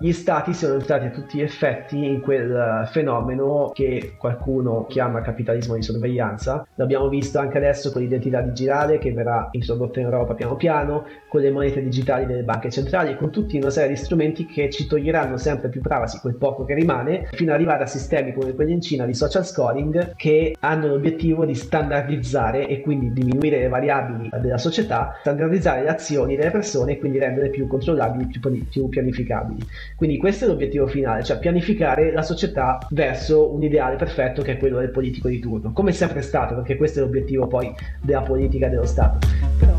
gli stati siano entrati a tutti gli effetti in quel fenomeno che qualcuno chiama capitalismo di sorveglianza. L'abbiamo visto anche adesso con l'identità digitale che verrà introdotta in Europa piano piano, con le monete digitali delle banche centrali e con tutta una serie di strumenti che ci toglieranno sempre più privacy, quel poco che rimane, fino ad arrivare a sistemi come quelli in Cina di social scoring che hanno l'obiettivo di standardizzare e quindi diminuire le variabili della società, standardizzare le azioni delle persone e quindi rendere più controllabili, più, più pianificabili. Quindi questo è l'obiettivo finale, cioè pianificare la società verso un ideale perfetto che è quello del politico di turno, come è sempre stato, perché questo è l'obiettivo poi della politica dello Stato. Però...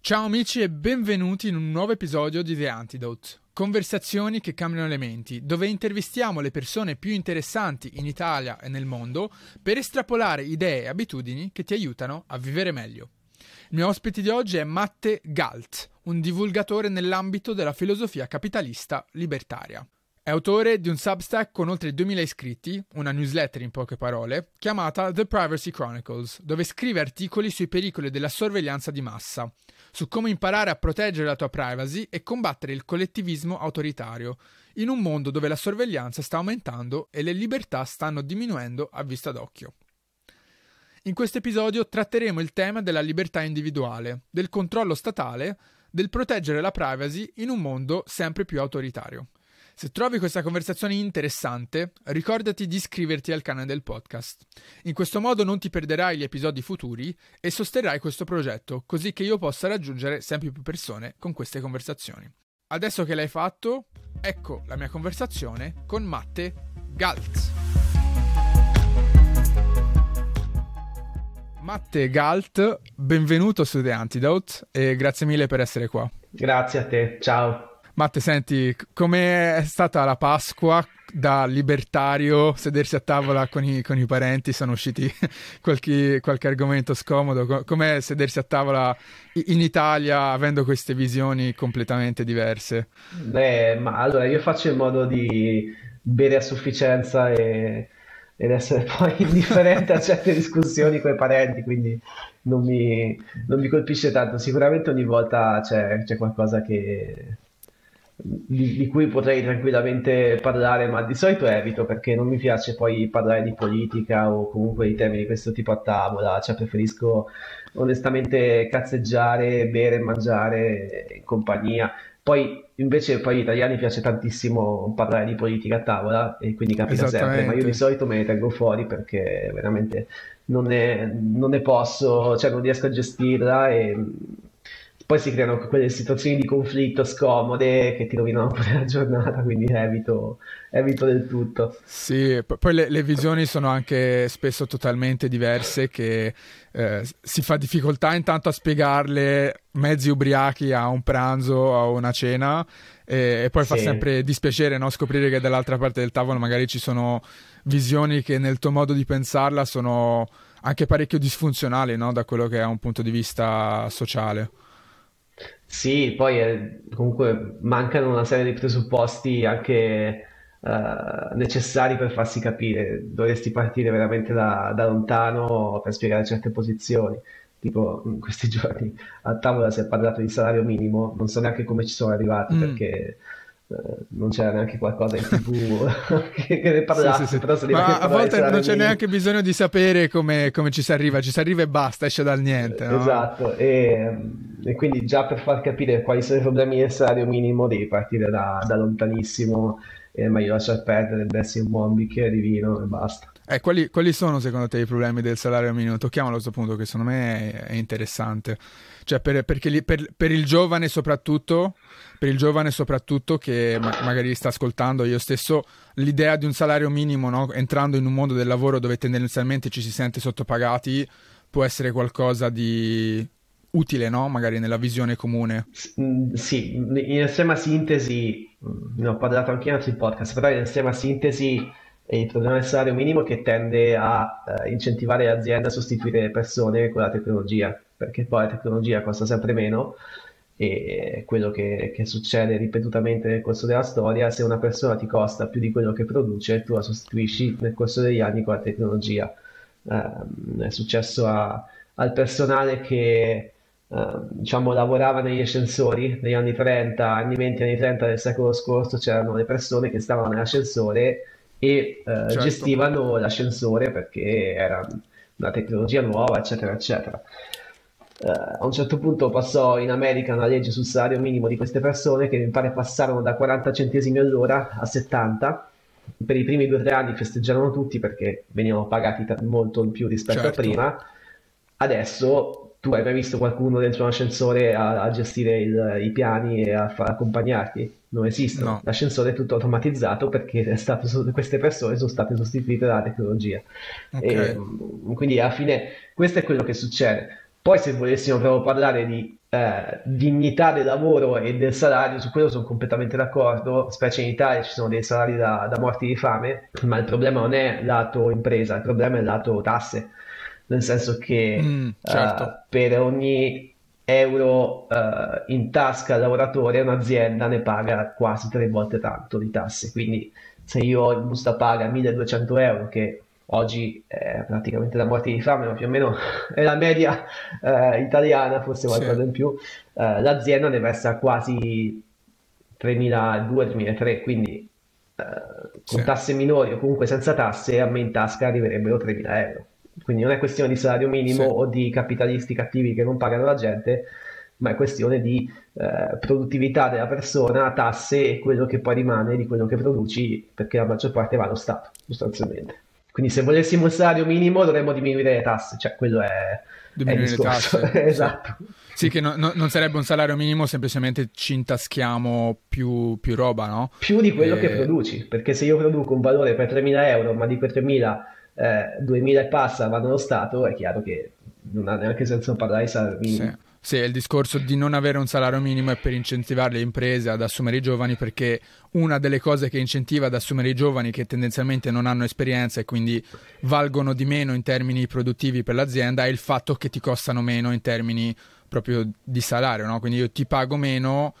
Ciao amici e benvenuti in un nuovo episodio di The Antidote. Conversazioni che cambiano le menti, dove intervistiamo le persone più interessanti in Italia e nel mondo per estrapolare idee e abitudini che ti aiutano a vivere meglio. Il mio ospite di oggi è Matte Galt, un divulgatore nell'ambito della filosofia capitalista libertaria. È autore di un Substack con oltre 2000 iscritti, una newsletter in poche parole, chiamata The Privacy Chronicles, dove scrive articoli sui pericoli della sorveglianza di massa, su come imparare a proteggere la tua privacy e combattere il collettivismo autoritario, in un mondo dove la sorveglianza sta aumentando e le libertà stanno diminuendo a vista d'occhio. In questo episodio tratteremo il tema della libertà individuale, del controllo statale, del proteggere la privacy in un mondo sempre più autoritario. Se trovi questa conversazione interessante, ricordati di iscriverti al canale del podcast. In questo modo non ti perderai gli episodi futuri e sosterrai questo progetto, così che io possa raggiungere sempre più persone con queste conversazioni. Adesso che l'hai fatto, ecco la mia conversazione con Matte Galtz. Matte Galt, benvenuto su The Antidote e grazie mille per essere qua. Grazie a te, ciao. Matte, senti, com'è stata la Pasqua da libertario, sedersi a tavola con i, con i parenti, sono usciti qualche, qualche, argomento scomodo, com'è sedersi a tavola in Italia avendo queste visioni completamente diverse? Beh, ma allora io faccio in modo di bere a sufficienza e ed essere poi indifferente a certe discussioni con i parenti, quindi non mi, non mi colpisce tanto. Sicuramente ogni volta c'è, c'è qualcosa che, di, di, cui potrei tranquillamente parlare, ma di solito evito perché non mi piace poi parlare di politica o comunque di temi di questo tipo a tavola, cioè preferisco onestamente cazzeggiare, bere, mangiare in compagnia. Poi invece poi agli italiani piace tantissimo parlare di politica a tavola e quindi capita sempre, ma io di solito me ne tengo fuori perché veramente non ne, non ne posso, cioè non riesco a gestirla e poi si creano quelle situazioni di conflitto scomode che ti rovinano pure la giornata, quindi evito, evito del tutto. Sì, poi le, le, visioni sono anche spesso totalmente diverse che eh, si fa difficoltà intanto a spiegarle mezzi ubriachi a un pranzo, a una cena e, e poi sì. fa sempre dispiacere no? scoprire che dall'altra parte del tavolo magari ci sono visioni che nel tuo modo di pensarla sono anche parecchio disfunzionali no? da quello che è un punto di vista sociale. Sì, poi eh, comunque mancano una serie di presupposti anche eh, necessari per farsi capire. Dovresti partire veramente da, da lontano per spiegare certe posizioni. Tipo, in questi giorni a tavola si è parlato di salario minimo, non so neanche come ci sono arrivati Mm. perché non c'era neanche qualcosa in tv che, che ne parlasse, sì, sì, sì. però Ma a volte non c'è neanche bisogno di sapere come, come, ci si arriva, ci si arriva e basta, esce dal niente. No? Esatto, e, e, quindi già per far capire quali sono i problemi del salario minimo devi partire da, da lontanissimo e meglio lasciar perdere, bersi un buon bicchiere di vino e basta. Eh, quali, quali, sono secondo te i problemi del salario minimo? Tocchiamolo a questo punto che secondo me è, interessante. Cioè, per, perché per, per, il giovane soprattutto, per il giovane soprattutto che ma- magari sta ascoltando, io stesso, l'idea di un salario minimo, no? entrando in un mondo del lavoro dove tendenzialmente ci si sente sottopagati, può essere qualcosa di utile, no? Magari nella visione comune. Mm, sì, in estrema sintesi, mm, ne ho parlato anche in altri podcast, però in estrema sintesi il problema del salario minimo che tende a uh, incentivare le aziende a sostituire le persone con la tecnologia perché poi la tecnologia costa sempre meno e quello che, che, succede ripetutamente nel corso della storia, se una persona ti costa più di quello che produce, tu la sostituisci nel corso degli anni con la tecnologia. Um, è successo a, al personale che Uh, diciamo, lavorava negli ascensori negli anni 30, anni 20, anni 30 del secolo scorso c'erano le persone che stavano nell'ascensore e uh, certo. gestivano l'ascensore perché era una tecnologia nuova, eccetera, eccetera. Uh, a un certo punto passò in America una legge sul salario minimo di queste persone che mi pare passarono da 40 centesimi all'ora a 70. Per i primi due o tre anni festeggiarono tutti perché venivano pagati t- molto in più rispetto certo. a prima. Adesso tu hai mai visto qualcuno dentro un ascensore a, a gestire il, i piani e a far accompagnarti? Non esiste. No. L'ascensore è tutto automatizzato perché stato, queste persone sono state sostituite dalla tecnologia. Okay. E, quindi alla fine questo è quello che succede. Poi se volessimo proprio parlare di eh, dignità del lavoro e del salario, su quello sono completamente d'accordo, specie in Italia ci sono dei salari da, da morti di fame, ma il problema non è lato impresa, il problema è lato tasse nel senso che mm, certo. uh, per ogni euro uh, in tasca al lavoratore un'azienda ne paga quasi tre volte tanto di tasse, quindi se io ho in busta paga 1200 euro che oggi è praticamente la morte di fame, ma più o meno è la media uh, italiana, forse qualcosa sì. in più, l'azienda ne versa quasi 3.200-3.300, quindi con sì. tasse minori o comunque senza tasse a me in tasca arriverebbero 3.000 euro. Quindi non è questione di salario minimo sì. o di capitalisti cattivi che non pagano la gente, ma è questione di eh, produttività della persona, tasse e quello che poi rimane di quello che produci, perché la maggior parte va allo Stato, sostanzialmente. Quindi se volessimo il salario minimo dovremmo diminuire le tasse, cioè quello è, diminuire le tasse. esatto. Sì, che no, no, non sarebbe un salario minimo, semplicemente ci intaschiamo più, più roba, no? Più di quello e... che produci, perché se io produco un valore per 3.000 euro, ma di quei 3.000 eh, 2000 e passa vanno allo Stato, è chiaro che non ha neanche senso parlare di salario minimo. Sì. Sì, il discorso di non avere un salario minimo è per incentivare le imprese ad assumere i giovani perché una delle cose che incentiva ad assumere i giovani che tendenzialmente non hanno esperienza e quindi valgono di meno in termini produttivi per l'azienda è il fatto che ti costano meno in termini proprio di salario, no? Quindi io ti pago meno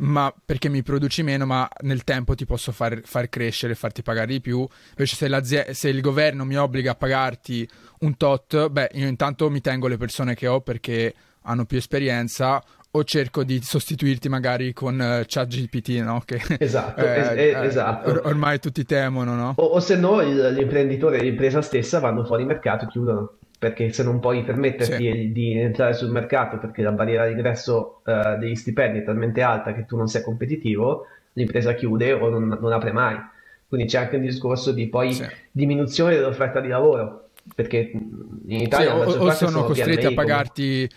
ma perché mi produci meno, ma nel tempo ti posso far, far crescere, farti pagare di più. Invece se, se, il governo mi obbliga a pagarti un tot, beh, io intanto mi tengo le persone che ho perché hanno più esperienza o cerco di sostituirti magari con uh, ChatGPT, no? Che, esatto, eh, es- esatto. Or- ormai tutti temono, no? O, o se no il, l'imprenditore e l'impresa stessa vanno fuori mercato e chiudono perché se non puoi permetterti sì. di entrare sul mercato perché la barriera d'ingresso uh, degli stipendi è talmente alta che tu non sei competitivo, l'impresa chiude o non, non apre mai. Quindi c'è anche un discorso di poi sì. diminuzione dell'offerta di lavoro, perché in Italia sì, o, o sono, sono costretti a pagarti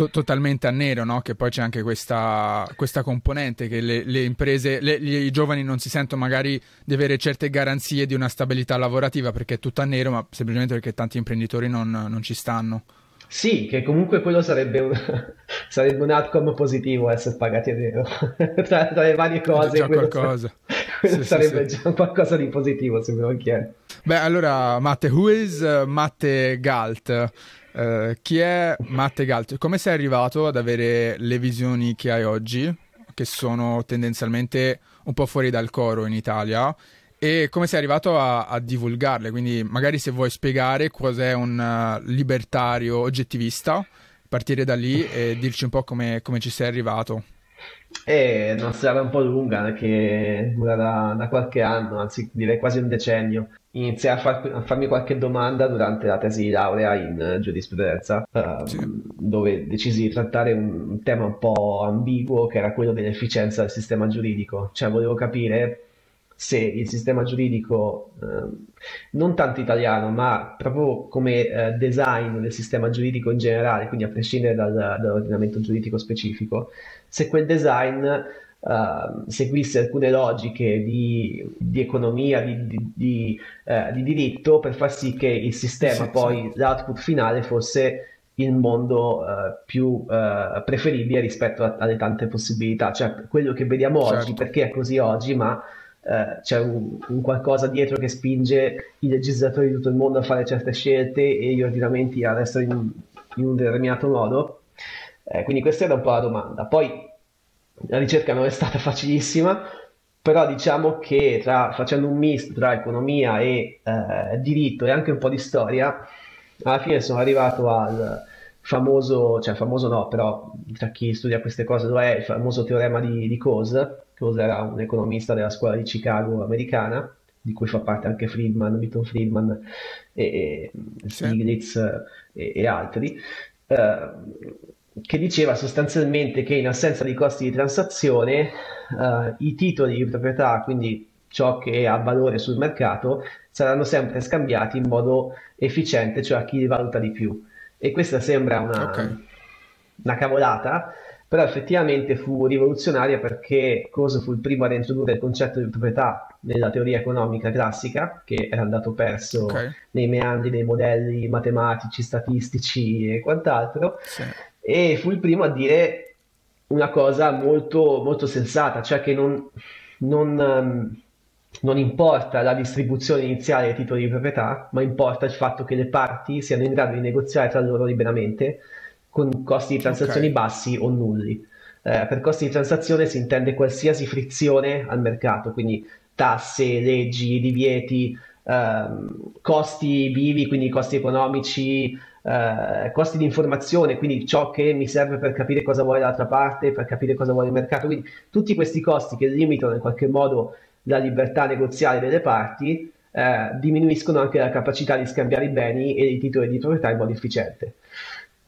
to- totalmente a nero, no? che poi c'è anche questa, questa componente che le, le imprese, le, i giovani non si sentono magari di avere certe garanzie di una stabilità lavorativa perché è tutto a nero, ma semplicemente perché tanti imprenditori non, non ci stanno. Sì, che comunque quello sarebbe un, sarebbe un outcome positivo essere pagati a nero. tra, tra, le varie cose. Già qualcosa. Quello sì, sarebbe sì, già qualcosa di positivo, se me lo chiedi. Beh, allora, Matte, who is uh, Matte Galt? Uh, chi è Matte Galt? Come sei arrivato ad avere le visioni che hai oggi, che sono tendenzialmente un po' fuori dal coro in Italia? E come sei arrivato a, a divulgarle? Quindi magari se vuoi spiegare cos'è un uh, libertario oggettivista, partire da lì e dirci un po' come, come ci sei arrivato. È una strada un po' lunga che dura da, da, qualche anno, anzi direi quasi un decennio. Iniziai a, far, a, farmi qualche domanda durante la tesi di laurea in giurisprudenza, uh, sì. dove decisi di trattare un, un tema un po' ambiguo che era quello dell'efficienza del sistema giuridico. Cioè volevo capire se il sistema giuridico, eh, non tanto italiano, ma proprio come eh, design del sistema giuridico in generale, quindi a prescindere dal, dall'ordinamento giuridico specifico, se quel design Uh, seguisse alcune logiche di, di economia, di, di, di uh, diritto per far sì che il sistema, sì, poi sì. l'output finale fosse il mondo uh, più preferibile rispetto a, alle tante possibilità, cioè quello che vediamo certo. oggi, perché è così oggi, ma Uh, c'è un, un, qualcosa dietro che spinge i legislatori di tutto il mondo a fare certe scelte e gli ordinamenti ad essere in, in un determinato modo. Uh, quindi questa era un po' la domanda. Poi la ricerca non è stata facilissima, però diciamo che tra, facendo un misto tra economia e uh, diritto e anche un po' di storia, alla fine sono arrivato al famoso, cioè famoso no, però tra chi studia queste cose lo il famoso teorema di, di Coase. Era un economista della scuola di Chicago americana, di cui fa parte anche Friedman, Milton Friedman e, e Stiglitz e, e altri, eh, che diceva sostanzialmente che in assenza di costi di transazione eh, i titoli di proprietà, quindi ciò che ha valore sul mercato, saranno sempre scambiati in modo efficiente, cioè a chi li valuta di più. E questa sembra una, okay. Una cavolata, però effettivamente fu rivoluzionaria perché Coase fu il primo ad introdurre il concetto di proprietà nella teoria economica classica, che era andato perso okay. nei meandri dei modelli matematici, statistici e quant'altro, sì. e fu il primo a dire una cosa molto, molto sensata, cioè che non, non um, non importa la distribuzione iniziale dei titoli di proprietà, ma importa il fatto che le parti siano in grado di negoziare tra loro liberamente con costi di transazione okay. bassi o nulli. Eh, per costi di transazione si intende qualsiasi frizione al mercato, quindi tasse, leggi, divieti, ehm, costi vivi, quindi costi economici, eh, costi di informazione, quindi ciò che mi serve per capire cosa vuole l'altra parte, per capire cosa vuole il mercato, quindi tutti questi costi che limitano in qualche modo la libertà negoziale delle parti, eh, diminuiscono anche la capacità di scambiare i beni e i titoli di proprietà in modo efficiente.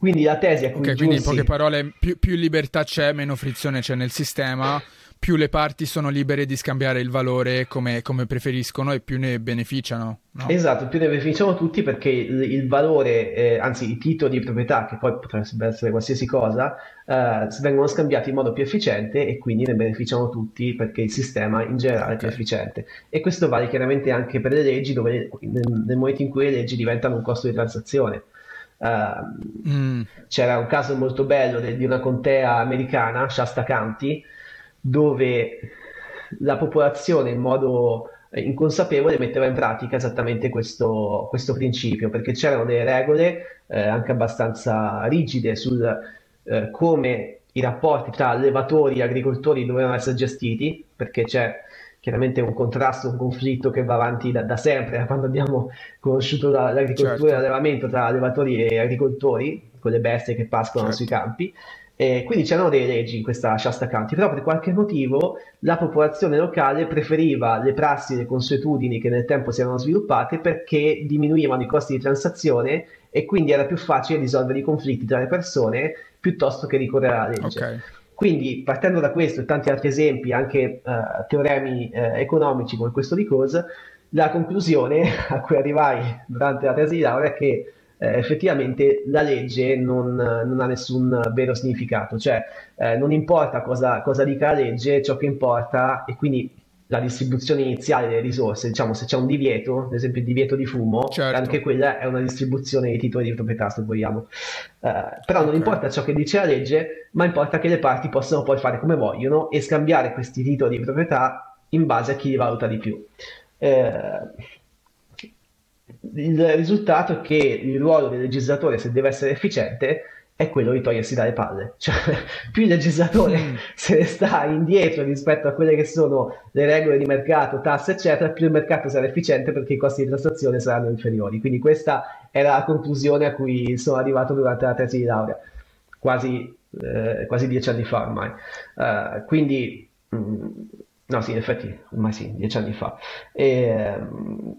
Quindi la tesi è okay, quindi in poche parole, più, più libertà c'è, meno frizione c'è nel sistema più le parti sono libere di scambiare il valore come, come preferiscono e più ne beneficiano. No? Esatto, più ne beneficiano tutti perché il, il valore, eh, anzi i titoli di proprietà, che poi potrebbe essere qualsiasi cosa, eh, vengono scambiati in modo più efficiente e quindi ne beneficiano tutti perché il sistema in generale okay. è più efficiente. E questo vale chiaramente anche per le leggi, dove nel, nel momento in cui le leggi diventano un costo di transazione. Uh, mm. C'era un caso molto bello de, di una contea americana, Shasta County, dove la popolazione in modo inconsapevole metteva in pratica esattamente questo, questo principio, perché c'erano delle regole eh, anche abbastanza rigide sul eh, come i rapporti tra allevatori e agricoltori dovevano essere gestiti, perché c'è chiaramente un contrasto, un conflitto che va avanti da, da sempre, da quando abbiamo conosciuto la, l'agricoltura certo. e l'allevamento tra allevatori e agricoltori, con le bestie che pascolano certo. sui campi, eh, quindi c'erano delle leggi in questa Shasta County, però per qualche motivo la popolazione locale preferiva le prassi e le consuetudini che nel tempo si erano sviluppate perché diminuivano i costi di transazione e quindi era più facile risolvere i conflitti tra le persone piuttosto che ricorrere alla legge. Okay. Quindi partendo da questo e tanti altri esempi, anche uh, teoremi uh, economici come questo di Coase, la conclusione a cui arrivai durante la tesi di laurea è che eh, effettivamente la legge non, non, ha nessun vero significato, cioè eh, non importa cosa, cosa dica la legge, ciò che importa e quindi la distribuzione iniziale delle risorse, diciamo se c'è un divieto, ad esempio il divieto di fumo, certo. anche quella è una distribuzione di titoli di proprietà se vogliamo. Uh, però non okay. importa ciò che dice la legge, ma importa che le parti possano poi fare come vogliono e scambiare questi titoli di proprietà in base a chi li valuta di più. Uh, il risultato è che il ruolo del legislatore, se deve essere efficiente, è quello di togliersi dalle palle. Cioè, più il legislatore mm. se ne sta indietro rispetto a quelle che sono le regole di mercato, tasse, eccetera, più il mercato sarà efficiente perché i costi di transazione saranno inferiori. Quindi questa era la conclusione a cui sono arrivato durante la tesi di laurea, quasi, eh, quasi dieci anni fa ormai. Uh, quindi, mh, mm, no, sì, in effetti, ormai sì, dieci anni fa. E, um,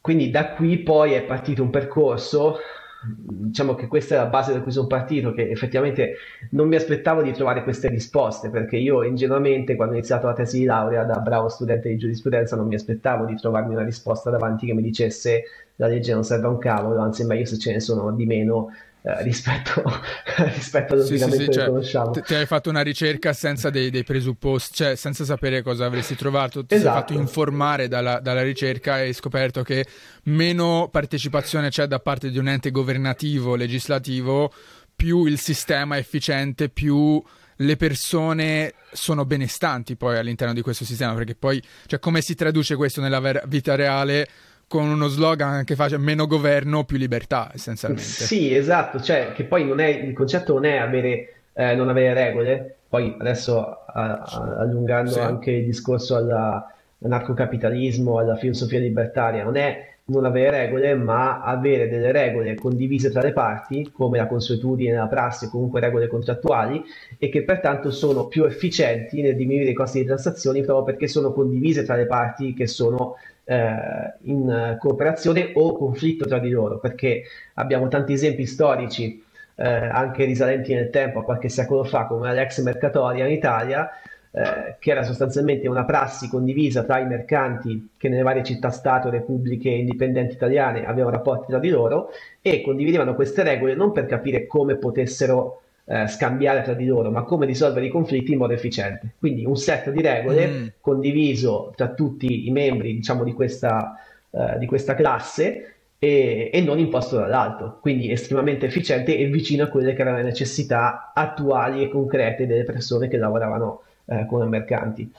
quindi da qui poi è partito un percorso, diciamo che questa è la base da cui sono partito, che effettivamente non mi aspettavo di trovare queste risposte, perché io ingenuamente quando ho iniziato la tesi di laurea da bravo studente di giurisprudenza non mi aspettavo di trovarmi una risposta davanti che mi dicesse la legge non serve a un cavolo, anzi meglio se ce ne sono di meno eh, rispetto, rispetto all'ordinamento sì, sì, sì, che cioè, conosciamo. Ti, ti hai fatto una ricerca senza dei, dei, presupposti, cioè senza sapere cosa avresti trovato, ti esatto. sei fatto informare dalla, dalla ricerca e hai scoperto che meno partecipazione c'è da parte di un ente governativo, legislativo, più il sistema è efficiente, più le persone sono benestanti poi all'interno di questo sistema, perché poi, cioè, come si traduce questo nella ver- vita reale? Con uno slogan che faccia meno governo, più libertà, essenzialmente. Sì, esatto, cioè che poi non è, il concetto non è avere, eh, non avere regole, poi adesso a, a, allungando sì. anche il discorso alla, all'anarcocapitalismo, alla filosofia libertaria, non è non avere regole, ma avere delle regole condivise tra le parti, come la consuetudine, la prassi, comunque regole contrattuali, e che pertanto sono più efficienti nel diminuire i costi di transazioni proprio perché sono condivise tra le parti che sono eh, in cooperazione o conflitto tra di loro, perché abbiamo tanti esempi storici, eh, anche risalenti nel tempo, a qualche secolo fa, come l'ex Mercatoria in Italia, eh, che era sostanzialmente una prassi condivisa tra i mercanti che nelle varie città-stato, repubbliche indipendenti italiane avevano rapporti tra di loro e condividevano queste regole non per capire come potessero eh, scambiare tra di loro, ma come risolvere i conflitti in modo efficiente. Quindi un set di regole mm. condiviso tra tutti i membri diciamo, di, questa, eh, di questa classe e, e, non imposto dall'alto, quindi estremamente efficiente e vicino a quelle che erano le necessità attuali e concrete delle persone che lavoravano eh, come mercanti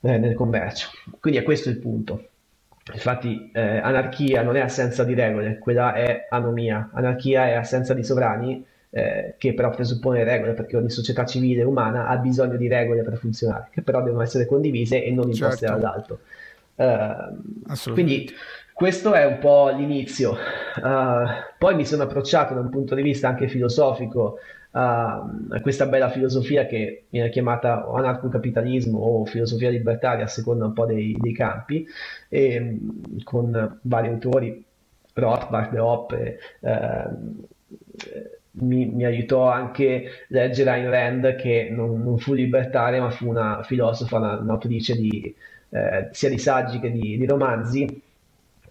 eh, nel commercio. Quindi è questo il punto. Infatti eh, anarchia non è assenza di regole, quella è anomia. Anarchia è assenza di sovrani, eh, che però presuppone regole, perché ogni società civile umana ha bisogno di regole per funzionare, che però devono essere condivise e non imposte certo. dall'alto. Uh, quindi questo è un po' l'inizio. Uh, poi mi sono approcciato da un punto di vista anche filosofico a, a questa bella filosofia che viene chiamata anarcocapitalismo o filosofia libertaria a seconda un po' dei, dei campi, e, con vari autori, Rothbard, Hoppe, eh, mi, mi, aiutò anche leggere Ayn Rand che non, non, fu libertaria ma fu una filosofa, una, un'autrice di, eh, sia di saggi che di, di romanzi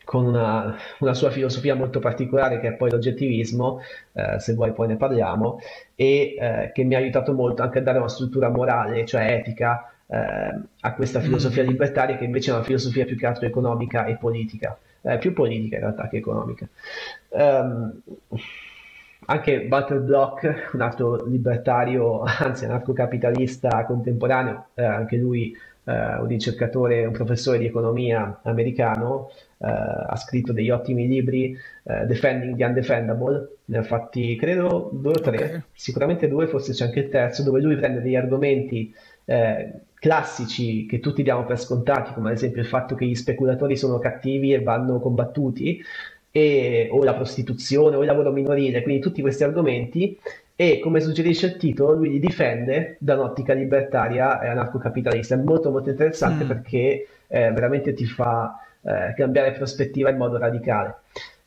con una, una, sua filosofia molto particolare che è poi l'oggettivismo, eh, se vuoi poi ne parliamo, e eh, che mi ha aiutato molto anche a dare una struttura morale, cioè etica, eh, a questa filosofia mm. libertaria che invece è una filosofia più che altro economica e politica, eh, più politica in realtà che economica. Um, anche Walter Block, un altro libertario, anzi anarcocapitalista contemporaneo, eh, anche lui eh, un ricercatore, un professore di economia americano, ha scritto degli ottimi libri, eh, Defending the Undefendable, ne ha fatti credo due o tre, okay. sicuramente due, forse c'è anche il terzo, dove lui prende degli argomenti eh, classici che tutti diamo per scontati, come ad esempio il fatto che gli speculatori sono cattivi e vanno combattuti, e, o la prostituzione o il lavoro minorile, quindi tutti questi argomenti e come suggerisce il titolo lui li difende da un'ottica libertaria e anarcocapitalista. È molto molto interessante mm. perché eh, veramente ti fa eh, cambiare prospettiva in modo radicale.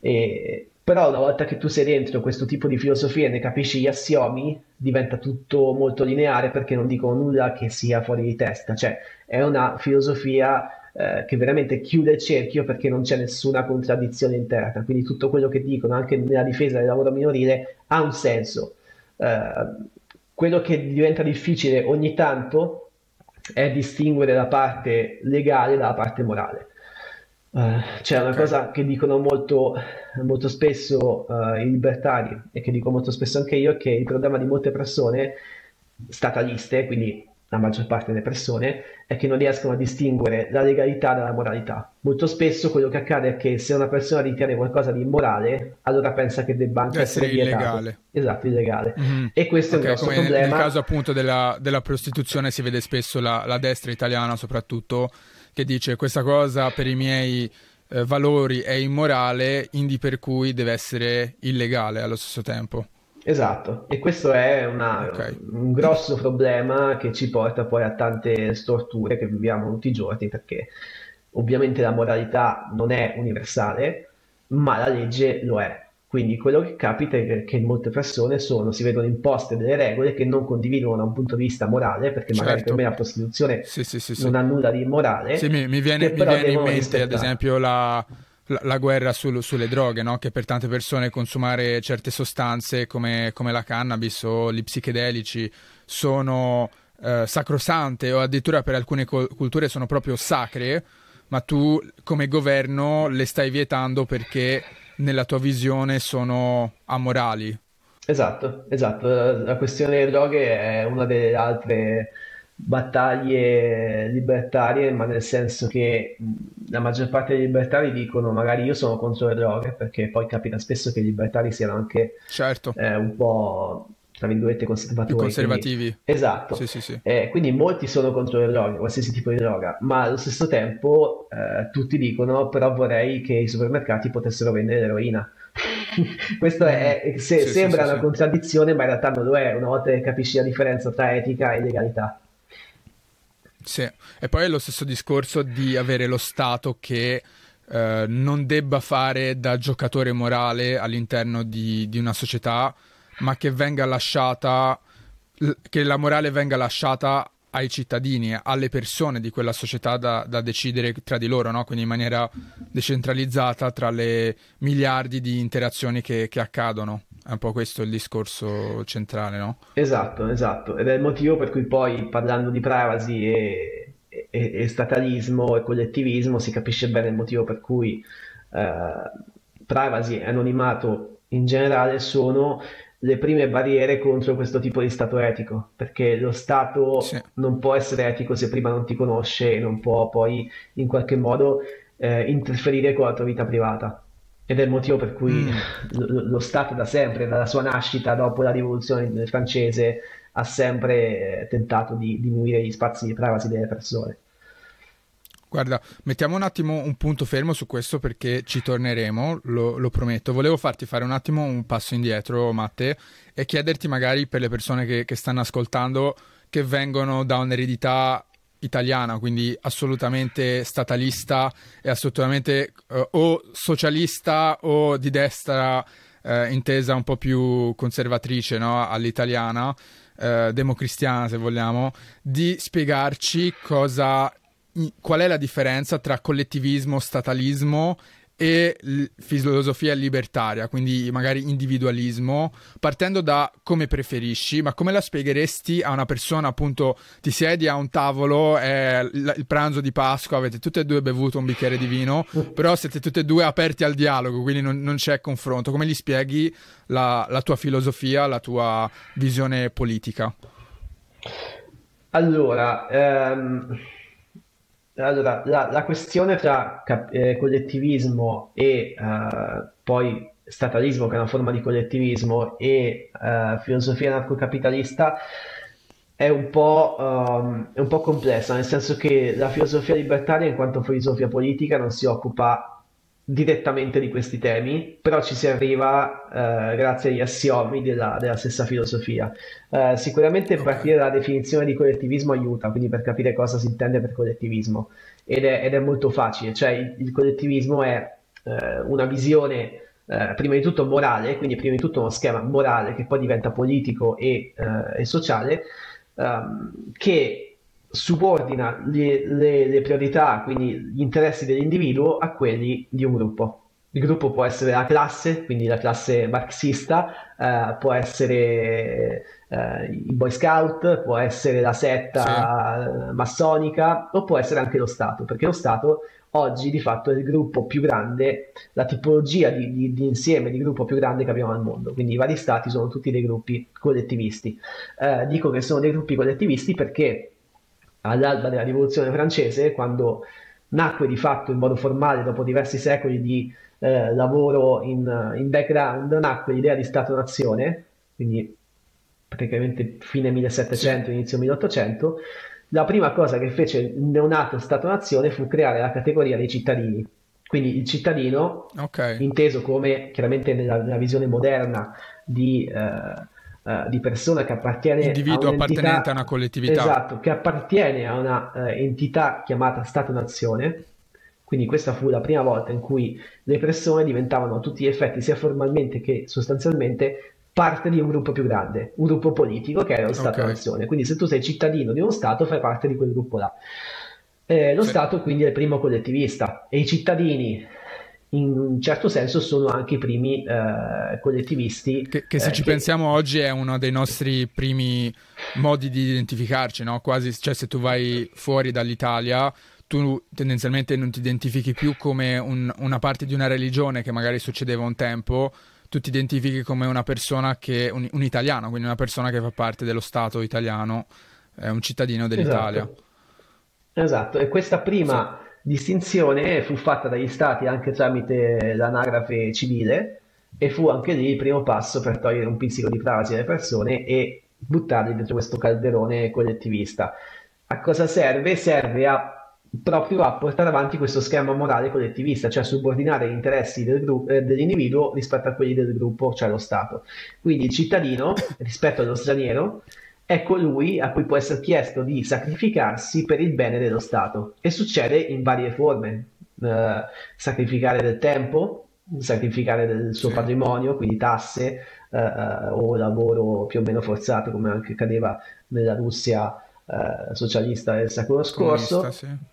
E, però una volta che tu sei dentro questo tipo di filosofia e ne capisci gli assiomi, diventa tutto molto lineare perché non dicono nulla che sia fuori di testa, cioè è una filosofia eh, che veramente chiude il cerchio perché non c'è nessuna contraddizione interna, quindi tutto quello che dicono anche nella difesa del lavoro minorile ha un senso eh, quello che diventa difficile ogni tanto è distinguere la parte legale dalla parte morale. Uh, c'è una okay. cosa che dicono molto, molto spesso uh, i libertari e che dico molto spesso anche io, che il problema di molte persone stataliste, quindi la maggior parte delle persone, è che non riescono a distinguere la legalità dalla moralità. Molto spesso quello che accade è che se una persona ritiene qualcosa di immorale, allora pensa che debba anche essere, essere illegale. Esatto, illegale. Mm-hmm. E questo okay, è un grosso problema. Nel caso appunto della, della prostituzione si vede spesso la, la, destra italiana soprattutto che dice questa cosa per i miei eh, valori è immorale, indi per cui deve essere illegale allo stesso tempo. Esatto, e questo è una, okay. un grosso problema che ci porta poi a tante storture che viviamo tutti i giorni, perché ovviamente la moralità non è universale, ma la legge lo è. Quindi quello che capita è che molte persone sono, si vedono imposte delle regole che non condividono da un punto di vista morale, perché certo. magari per me la prostituzione sì, sì, sì, non ha nulla di immorale. Sì, mi, mi viene, mi viene in mente rispettare. ad esempio la la, la guerra sul, sulle droghe, no? che per tante persone consumare certe sostanze come, come la cannabis o gli psichedelici sono eh, sacrosante o addirittura per alcune co- culture sono proprio sacre, ma tu come governo le stai vietando perché nella tua visione sono amorali. Esatto, esatto. La, questione delle droghe è una delle altre battaglie libertarie, ma nel senso che la maggior parte dei libertari dicono magari io sono contro le droghe, perché poi capita spesso che i libertari siano anche certo. eh, un po' tra virgolette, conservatori. conservativi. Quindi, esatto. Sì, sì, sì. Eh, quindi molti sono contro le droghe, qualsiasi tipo di droga, ma allo stesso tempo eh, tutti dicono però vorrei che i supermercati potessero vendere l'eroina. Questo è, se, sì, sembra una contraddizione, ma in realtà non lo è, una volta che capisci la differenza tra etica e legalità. Sì, e poi è lo stesso discorso di avere lo Stato che eh, non debba fare da giocatore morale all'interno di, di una società, ma che venga lasciata, che la morale venga lasciata ai cittadini, alle persone di quella società da, da decidere tra di loro, no? quindi in maniera decentralizzata tra le miliardi di interazioni che, che accadono. È un po' questo il discorso centrale, no? Esatto, esatto. Ed è il motivo per cui poi parlando di privacy e, e, e statalismo e collettivismo si capisce bene il motivo per cui eh, privacy e anonimato in generale sono le prime barriere contro questo tipo di stato etico, perché lo Stato sì. non può essere etico se prima non ti conosce e non può poi in qualche modo eh, interferire con la tua vita privata. Ed è il motivo per cui mm. lo, lo, Stato da sempre, dalla sua nascita dopo la rivoluzione francese, ha sempre eh, tentato di diminuire gli spazi di privacy delle persone. Guarda, mettiamo un attimo un punto fermo su questo perché ci torneremo, lo, lo, prometto. Volevo farti fare un attimo un passo indietro, Matte, e chiederti magari per le persone che, che stanno ascoltando che vengono da un'eredità italiana, quindi assolutamente statalista e assolutamente uh, o socialista o di destra uh, intesa un po' più conservatrice no? all'italiana, uh, democristiana se vogliamo, di spiegarci cosa qual è la differenza tra collettivismo, statalismo e filosofia libertaria, quindi magari individualismo, partendo da come preferisci, ma come la spiegheresti a una persona, appunto, ti siedi a un tavolo, è il pranzo di Pasqua, avete tutte e due bevuto un bicchiere di vino, però siete tutte e due aperti al dialogo, quindi non, non c'è confronto. Come gli spieghi la, la tua filosofia, la tua visione politica? Allora, ehm allora, la, la questione tra eh, collettivismo e eh, poi statalismo, che è una forma di collettivismo, e eh, filosofia anarcocapitalista è un, po', um, è un po' complessa, nel senso che la filosofia libertaria, in quanto filosofia politica, non si occupa direttamente di questi temi, però ci si arriva eh, grazie agli assiomi della, della stessa filosofia. Eh, sicuramente partire dalla definizione di collettivismo aiuta, quindi per capire cosa si intende per collettivismo, ed è, ed è molto facile, cioè il, il collettivismo è eh, una visione eh, prima di tutto morale, quindi prima di tutto uno schema morale che poi diventa politico e, eh, e sociale, ehm, che subordina le, le, le, priorità, quindi gli interessi dell'individuo, a quelli di un gruppo. Il gruppo può essere la classe, quindi la classe marxista, eh, può essere eh, i Boy Scout, può essere la setta sì. massonica o può essere anche lo Stato, perché lo Stato oggi di fatto è il gruppo più grande, la tipologia di, di, di, insieme di gruppo più grande che abbiamo al mondo. Quindi i vari stati sono tutti dei gruppi collettivisti. Eh, dico che sono dei gruppi collettivisti perché all'alba della rivoluzione francese, quando nacque di fatto in modo formale dopo diversi secoli di eh, lavoro in, in, background, nacque l'idea di Stato-nazione, quindi praticamente fine 1700, inizio 1800. La prima cosa che fece il neonato Stato-nazione fu creare la categoria dei cittadini. Quindi il cittadino, okay. inteso come chiaramente nella, nella visione moderna di eh, uh, di persona che appartiene individuo a appartenente a una collettività esatto che appartiene a una uh, entità chiamata Stato-nazione quindi questa fu la prima volta in cui le persone diventavano a tutti gli effetti sia formalmente che sostanzialmente parte di un gruppo più grande, un gruppo politico che era lo Stato-nazione. Okay. Quindi se tu sei cittadino di uno Stato fai parte di quel gruppo là. Eh, lo sì. Stato quindi è il primo collettivista e i cittadini in un certo senso sono anche i primi eh, collettivisti. Che, che se eh, ci che... pensiamo oggi è uno dei nostri primi modi di identificarci, no? Quasi, cioè se tu vai fuori dall'Italia, tu tendenzialmente non ti identifichi più come un, una parte di una religione che magari succedeva un tempo, tu ti identifichi come una persona che, un, un italiano, quindi una persona che fa parte dello Stato italiano, è un cittadino dell'Italia. Esatto, esatto. e questa prima... Distinzione fu fatta dagli stati anche tramite l'anagrafe civile, e fu anche lì il primo passo per togliere un pizzico di privacy alle persone e buttarli dentro questo calderone collettivista. A cosa serve? Serve a proprio a portare avanti questo schema morale collettivista, cioè subordinare gli interessi del gru- eh, dell'individuo rispetto a quelli del gruppo, cioè lo Stato. Quindi il cittadino, rispetto allo straniero, è colui a cui può essere chiesto di sacrificarsi per il bene dello Stato e succede in varie forme. Eh, sacrificare del tempo, sacrificare del suo patrimonio, quindi tasse eh, eh, o lavoro più o meno forzato come anche accadeva nella Russia eh, socialista del secolo scorso. Sì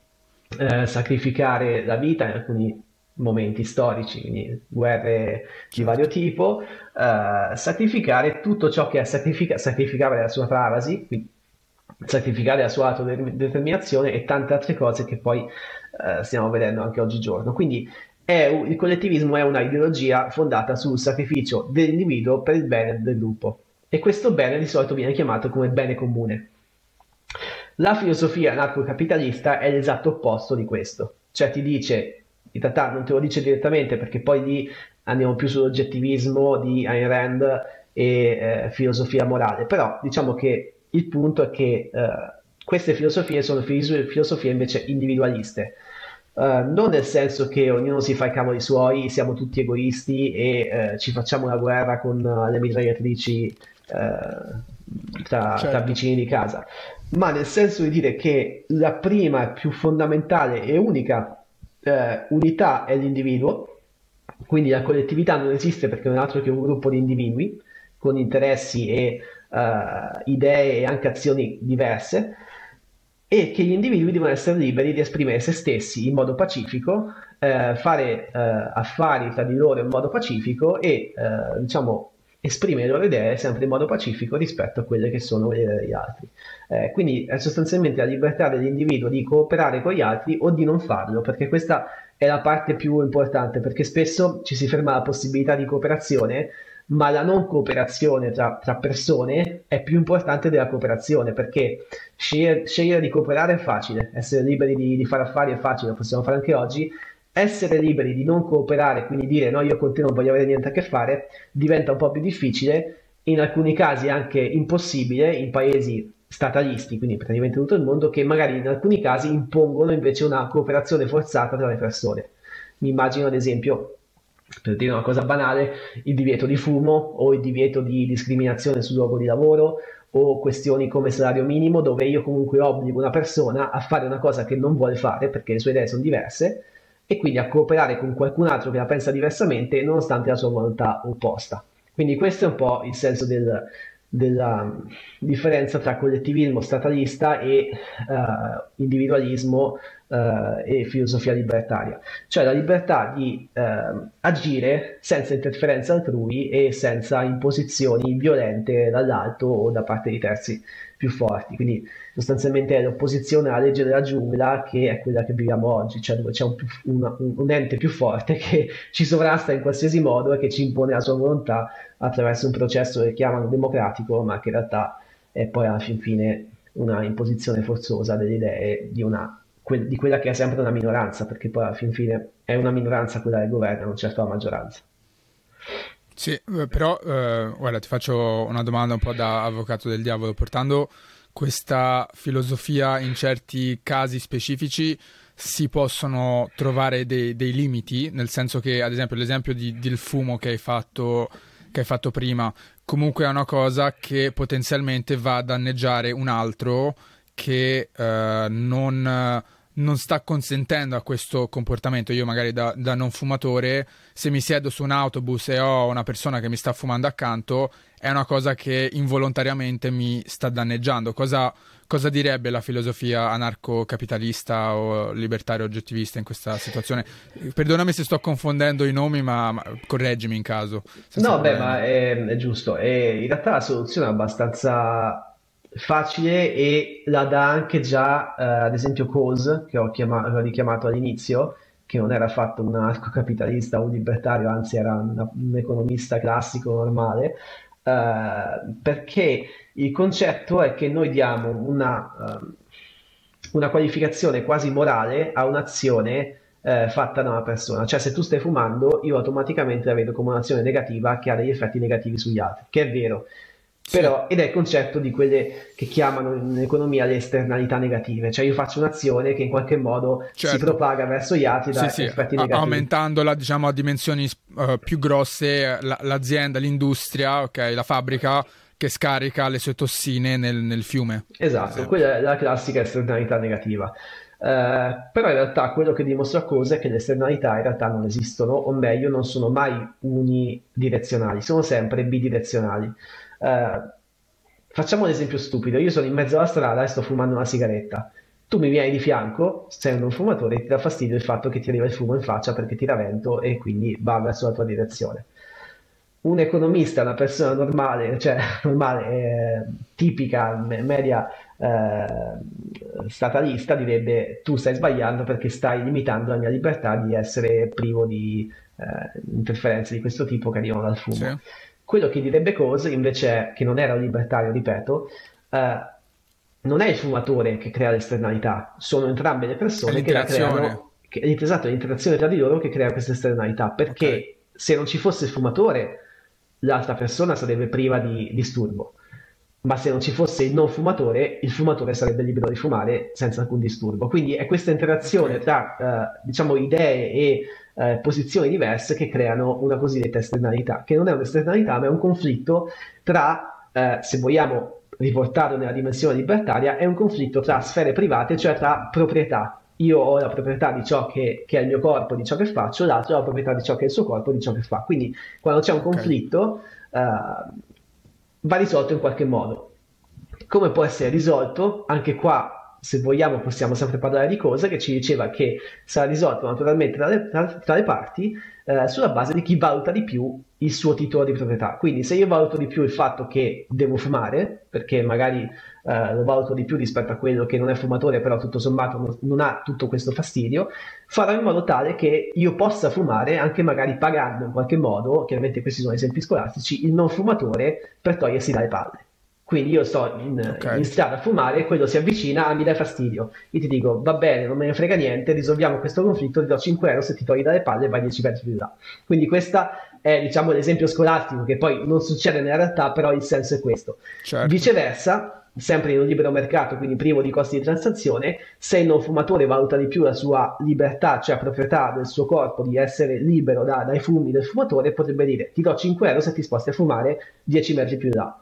eh, sacrificare la vita in alcuni momenti storici, quindi guerre di vario tipo, eh, sacrificare tutto ciò che è sacrifica- sacrificare la sua privacy, quindi sacrificare la sua autodeterminazione e tante altre cose che poi eh, stiamo vedendo anche oggigiorno. Quindi un, il collettivismo è una ideologia fondata sul sacrificio dell'individuo per il bene del gruppo e questo bene di solito viene chiamato come bene comune. La filosofia anarcocapitalista è l'esatto opposto di questo, cioè ti dice, in realtà non te lo dice direttamente perché poi lì andiamo più sull'oggettivismo di Ayn Rand e eh, filosofia morale, però diciamo che il punto è che eh, queste filosofie sono filosofie invece individualiste, Uh, non nel senso che ognuno si fa i cavoli suoi, siamo tutti egoisti e uh, ci facciamo la guerra con le mitragliatrici tra, certo. tra, vicini di casa, ma nel senso di dire che la prima, più fondamentale e unica eh, unità è l'individuo, quindi la collettività non esiste perché non è altro che un gruppo di individui con interessi e uh, idee e anche azioni diverse e che gli individui devono essere liberi di esprimere se stessi in modo pacifico, eh, fare eh, affari tra di loro in modo pacifico e eh, diciamo esprimere le loro idee sempre in modo pacifico rispetto a quelle che sono le idee degli altri. Eh, quindi è sostanzialmente la libertà dell'individuo di cooperare con gli altri o di non farlo, perché questa è la parte più importante, perché spesso ci si ferma alla possibilità di cooperazione, ma la non cooperazione tra, tra persone è più importante della cooperazione, perché scegliere, scegliere, di cooperare è facile, essere liberi di, di fare affari è facile, lo possiamo fare anche oggi, essere liberi di non cooperare, quindi dire no, io con te non voglio avere niente a che fare, diventa un po' più difficile, in alcuni casi anche impossibile, in paesi statalisti, quindi praticamente tutto il mondo, che magari in alcuni casi impongono invece una cooperazione forzata tra le persone. Mi immagino ad esempio, per dire una cosa banale, il divieto di fumo o il divieto di discriminazione sul luogo di lavoro o questioni come salario minimo dove io comunque obbligo una persona a fare una cosa che non vuole fare perché le sue idee sono diverse e quindi a cooperare con qualcun altro che la pensa diversamente nonostante la sua volontà opposta. Quindi questo è un po' il senso del, della differenza tra collettivismo statalista e uh, individualismo uh, e filosofia libertaria, cioè la libertà di uh, agire senza interferenze altrui e senza imposizioni violente dall'alto o da parte di terzi più forti. Quindi sostanzialmente è l'opposizione alla legge della giungla che è quella che viviamo oggi, cioè dove c'è un, una, un, ente più forte che ci sovrasta in qualsiasi modo e che ci impone la sua volontà attraverso un processo che chiamano democratico, ma che in realtà è poi alla fin fine una imposizione forzosa delle idee di, una, que, di quella che è sempre una minoranza, perché poi alla fin fine è una minoranza quella che governa, non certo la maggioranza. Sì, eh, però eh, guarda, ti faccio una domanda un po' da avvocato del diavolo, portando questa filosofia in certi casi specifici si possono trovare dei, dei limiti, nel senso che, ad esempio, l'esempio di, del fumo che hai, fatto, che hai fatto prima, comunque è una cosa che potenzialmente va a danneggiare un altro che eh, non non sta consentendo a questo comportamento. Io magari da, da, non fumatore, se mi siedo su un autobus e ho una persona che mi sta fumando accanto, è una cosa che involontariamente mi sta danneggiando. Cosa, cosa direbbe la filosofia anarcocapitalista o libertaria oggettivista in questa situazione? Perdonami se sto confondendo i nomi, ma, ma correggimi in caso. No, beh, ma è, è giusto. E in realtà la soluzione è abbastanza facile e la dà anche già, eh, ad esempio, Coase, che ho, chiamato, ho richiamato all'inizio, che non era affatto un anarcocapitalista o un libertario, anzi era una, un economista classico normale, eh, perché il concetto è che noi diamo una, uh, una qualificazione quasi morale a un'azione eh, fatta da una persona. Cioè, se tu stai fumando, io automaticamente la vedo come un'azione negativa che ha degli effetti negativi sugli altri, che è vero. Però, ed è il concetto di quelle che chiamano in economia le esternalità negative, cioè io faccio un'azione che in qualche modo certo. si propaga verso gli altri da sì, effetti sì. negativi. Aumentandola diciamo, a dimensioni uh, più grosse, l- l'azienda, l'industria, okay, la fabbrica che scarica le sue tossine nel, nel fiume. Esatto, quella è la classica esternalità negativa. Uh, però in realtà quello che dimostra cosa è che le esternalità in realtà non esistono, o meglio, non sono mai unidirezionali, sono sempre bidirezionali. Uh, facciamo un esempio stupido: io sono in mezzo alla strada e sto fumando una sigaretta. Tu mi vieni di fianco, sei un fumatore, e ti dà fastidio il fatto che ti arriva il fumo in faccia perché tira vento e quindi va verso la tua direzione. Un economista, una persona normale, cioè normale, eh, tipica, media eh, statalista, direbbe tu stai sbagliando perché stai limitando la mia libertà di essere privo di eh, interferenze di questo tipo che arrivano dal fumo. Sì. Quello che direbbe Cose invece è che non era un libertario, ripeto, eh, non è il fumatore che crea l'esternalità, sono entrambe le persone che la creano. Che, esatto, è l'interazione tra di loro che crea questa esternalità. Perché okay. se non ci fosse il fumatore, l'altra persona sarebbe priva di disturbo. Ma se non ci fosse il non fumatore, il fumatore sarebbe libero di fumare senza alcun disturbo. Quindi è questa interazione tra eh, diciamo, idee e eh, posizioni diverse che creano una cosiddetta esternalità, che non è un'esternalità ma è un conflitto tra, eh, se vogliamo riportarlo nella dimensione libertaria, è un conflitto tra sfere private, cioè tra proprietà. Io ho la proprietà di ciò che, che è il mio corpo, di ciò che faccio, l'altro ha la proprietà di ciò che è il suo corpo, di ciò che fa. Quindi quando c'è un conflitto okay. uh, va risolto in qualche modo. Come può essere risolto? Anche qua se vogliamo possiamo sempre parlare di cose, che ci diceva che sarà risolto naturalmente tra le, tra, tra le parti eh, sulla base di chi valuta di più il suo titolo di proprietà. Quindi se io valuto di più il fatto che devo fumare, perché magari eh, lo valuto di più rispetto a quello che non è fumatore, però tutto sommato non, non, ha tutto questo fastidio, farò in modo tale che io possa fumare anche magari pagando in qualche modo, chiaramente questi sono esempi scolastici, il non fumatore per togliersi dalle palle. Quindi io sto in, okay. in, strada a fumare, quello si avvicina, ah, mi dai fastidio. Io ti dico, va bene, non me ne frega niente, risolviamo questo conflitto, ti do 5 euro se ti togli dalle palle e vai 10 metri più là. Quindi questo è diciamo, l'esempio scolastico, che poi non succede nella realtà, però il senso è questo. Certo. Viceversa, sempre in un libero mercato, quindi privo di costi di transazione, se il non fumatore valuta di più la sua libertà, cioè proprietà del suo corpo di essere libero da, dai fumi del fumatore, potrebbe dire ti do 5 euro se ti sposti a fumare 10 metri più là.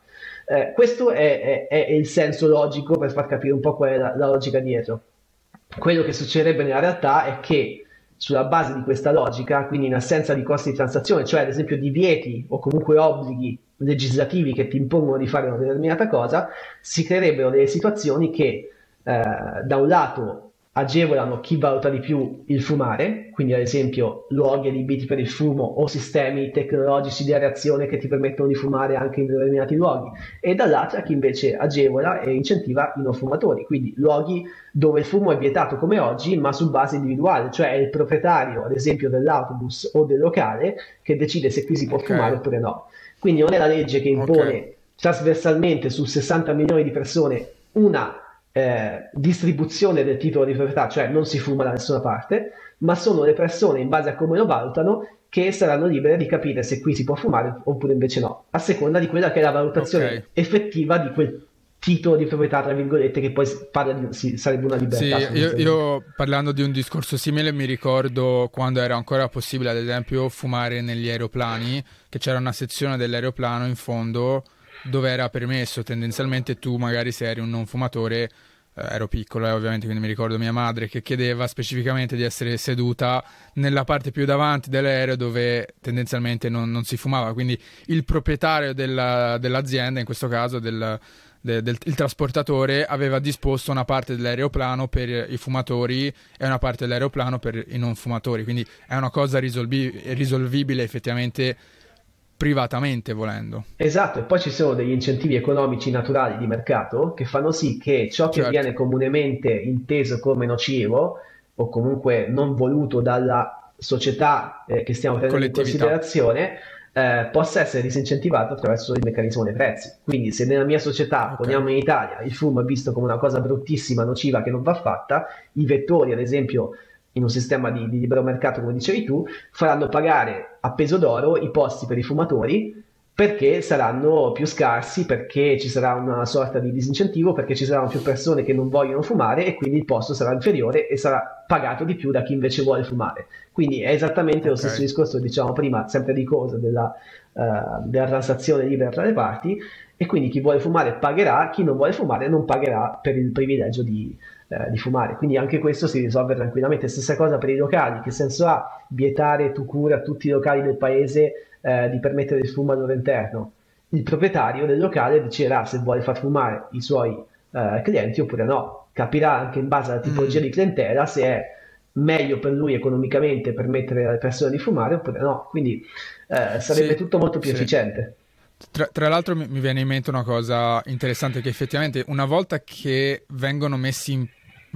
Eh, questo è, è, è, il senso logico per far capire un po' qual è la, la logica dietro. Quello che succederebbe nella realtà è che sulla base di questa logica, quindi in assenza di costi di transazione, cioè ad esempio divieti o comunque obblighi legislativi che ti impongono di fare una determinata cosa, si creerebbero delle situazioni che eh, da un lato agevolano chi valuta di più il fumare, quindi ad esempio luoghi adibiti per il fumo o sistemi tecnologici di areazione che ti permettono di fumare anche in determinati luoghi, e dall'altra chi invece agevola e incentiva i non fumatori, quindi luoghi dove il fumo è vietato come oggi, ma su base individuale, cioè è il proprietario, ad esempio, dell'autobus o del locale che decide se qui si può okay. fumare oppure no. Quindi non è la legge che impone okay. trasversalmente su 60 milioni di persone una eh, distribuzione del titolo di proprietà, cioè non si fuma da nessuna parte, ma sono le persone in base a come lo valutano che saranno libere di capire se qui si può fumare oppure invece no, a seconda di quella che è la valutazione okay. effettiva di quel titolo di proprietà, tra virgolette, che poi di, sì, sarebbe una libertà. Sì, io, io, parlando di un discorso simile mi ricordo quando era ancora possibile, ad esempio, fumare negli aeroplani, che c'era una sezione dell'aeroplano in fondo dove era permesso tendenzialmente tu magari se eri un non fumatore eh, ero piccolo eh, ovviamente quindi mi ricordo mia madre che chiedeva specificamente di essere seduta nella parte più davanti dell'aereo dove tendenzialmente non, non si fumava. Quindi il proprietario della, dell'azienda in questo caso del, de, del il trasportatore aveva disposto una parte dell'aeroplano per i fumatori e una parte dell'aeroplano per i non fumatori. Quindi è una cosa risolvi, risolvibile effettivamente privatamente volendo. Esatto, e poi ci sono degli incentivi economici naturali di mercato che fanno sì che ciò che certo. viene comunemente inteso come nocivo o comunque non voluto dalla società eh, che stiamo prendendo in considerazione eh, possa essere disincentivato attraverso il meccanismo dei prezzi. Quindi se nella mia società, okay. poniamo in Italia, il fumo è visto come una cosa bruttissima, nociva, che non va fatta, i vettori ad esempio in un sistema di, di libero mercato, come dicevi tu, faranno pagare a peso d'oro i posti per i fumatori perché saranno più scarsi, perché ci sarà una sorta di disincentivo, perché ci saranno più persone che non vogliono fumare e quindi il posto sarà inferiore e sarà pagato di più da chi invece vuole fumare. Quindi è esattamente okay. lo stesso discorso che dicevamo prima, sempre di cosa, della, uh, della transazione libera tra le parti, e quindi chi vuole fumare pagherà, chi non vuole fumare non pagherà per il privilegio di, uh, di fumare. Quindi anche questo si risolve tranquillamente. Stessa cosa per i locali, che senso ha vietare tu cura a tutti i locali del paese eh, di permettere il fumo al loro interno. Il proprietario del locale deciderà se vuole far fumare i suoi eh, clienti oppure no. Capirà anche in base alla tipologia mm. di clientela se è meglio per lui economicamente permettere alle persone di fumare oppure no. Quindi eh, sarebbe sì, tutto molto più sì. efficiente. Tra, tra, l'altro mi, mi, viene in mente una cosa interessante che effettivamente una volta che vengono messi in,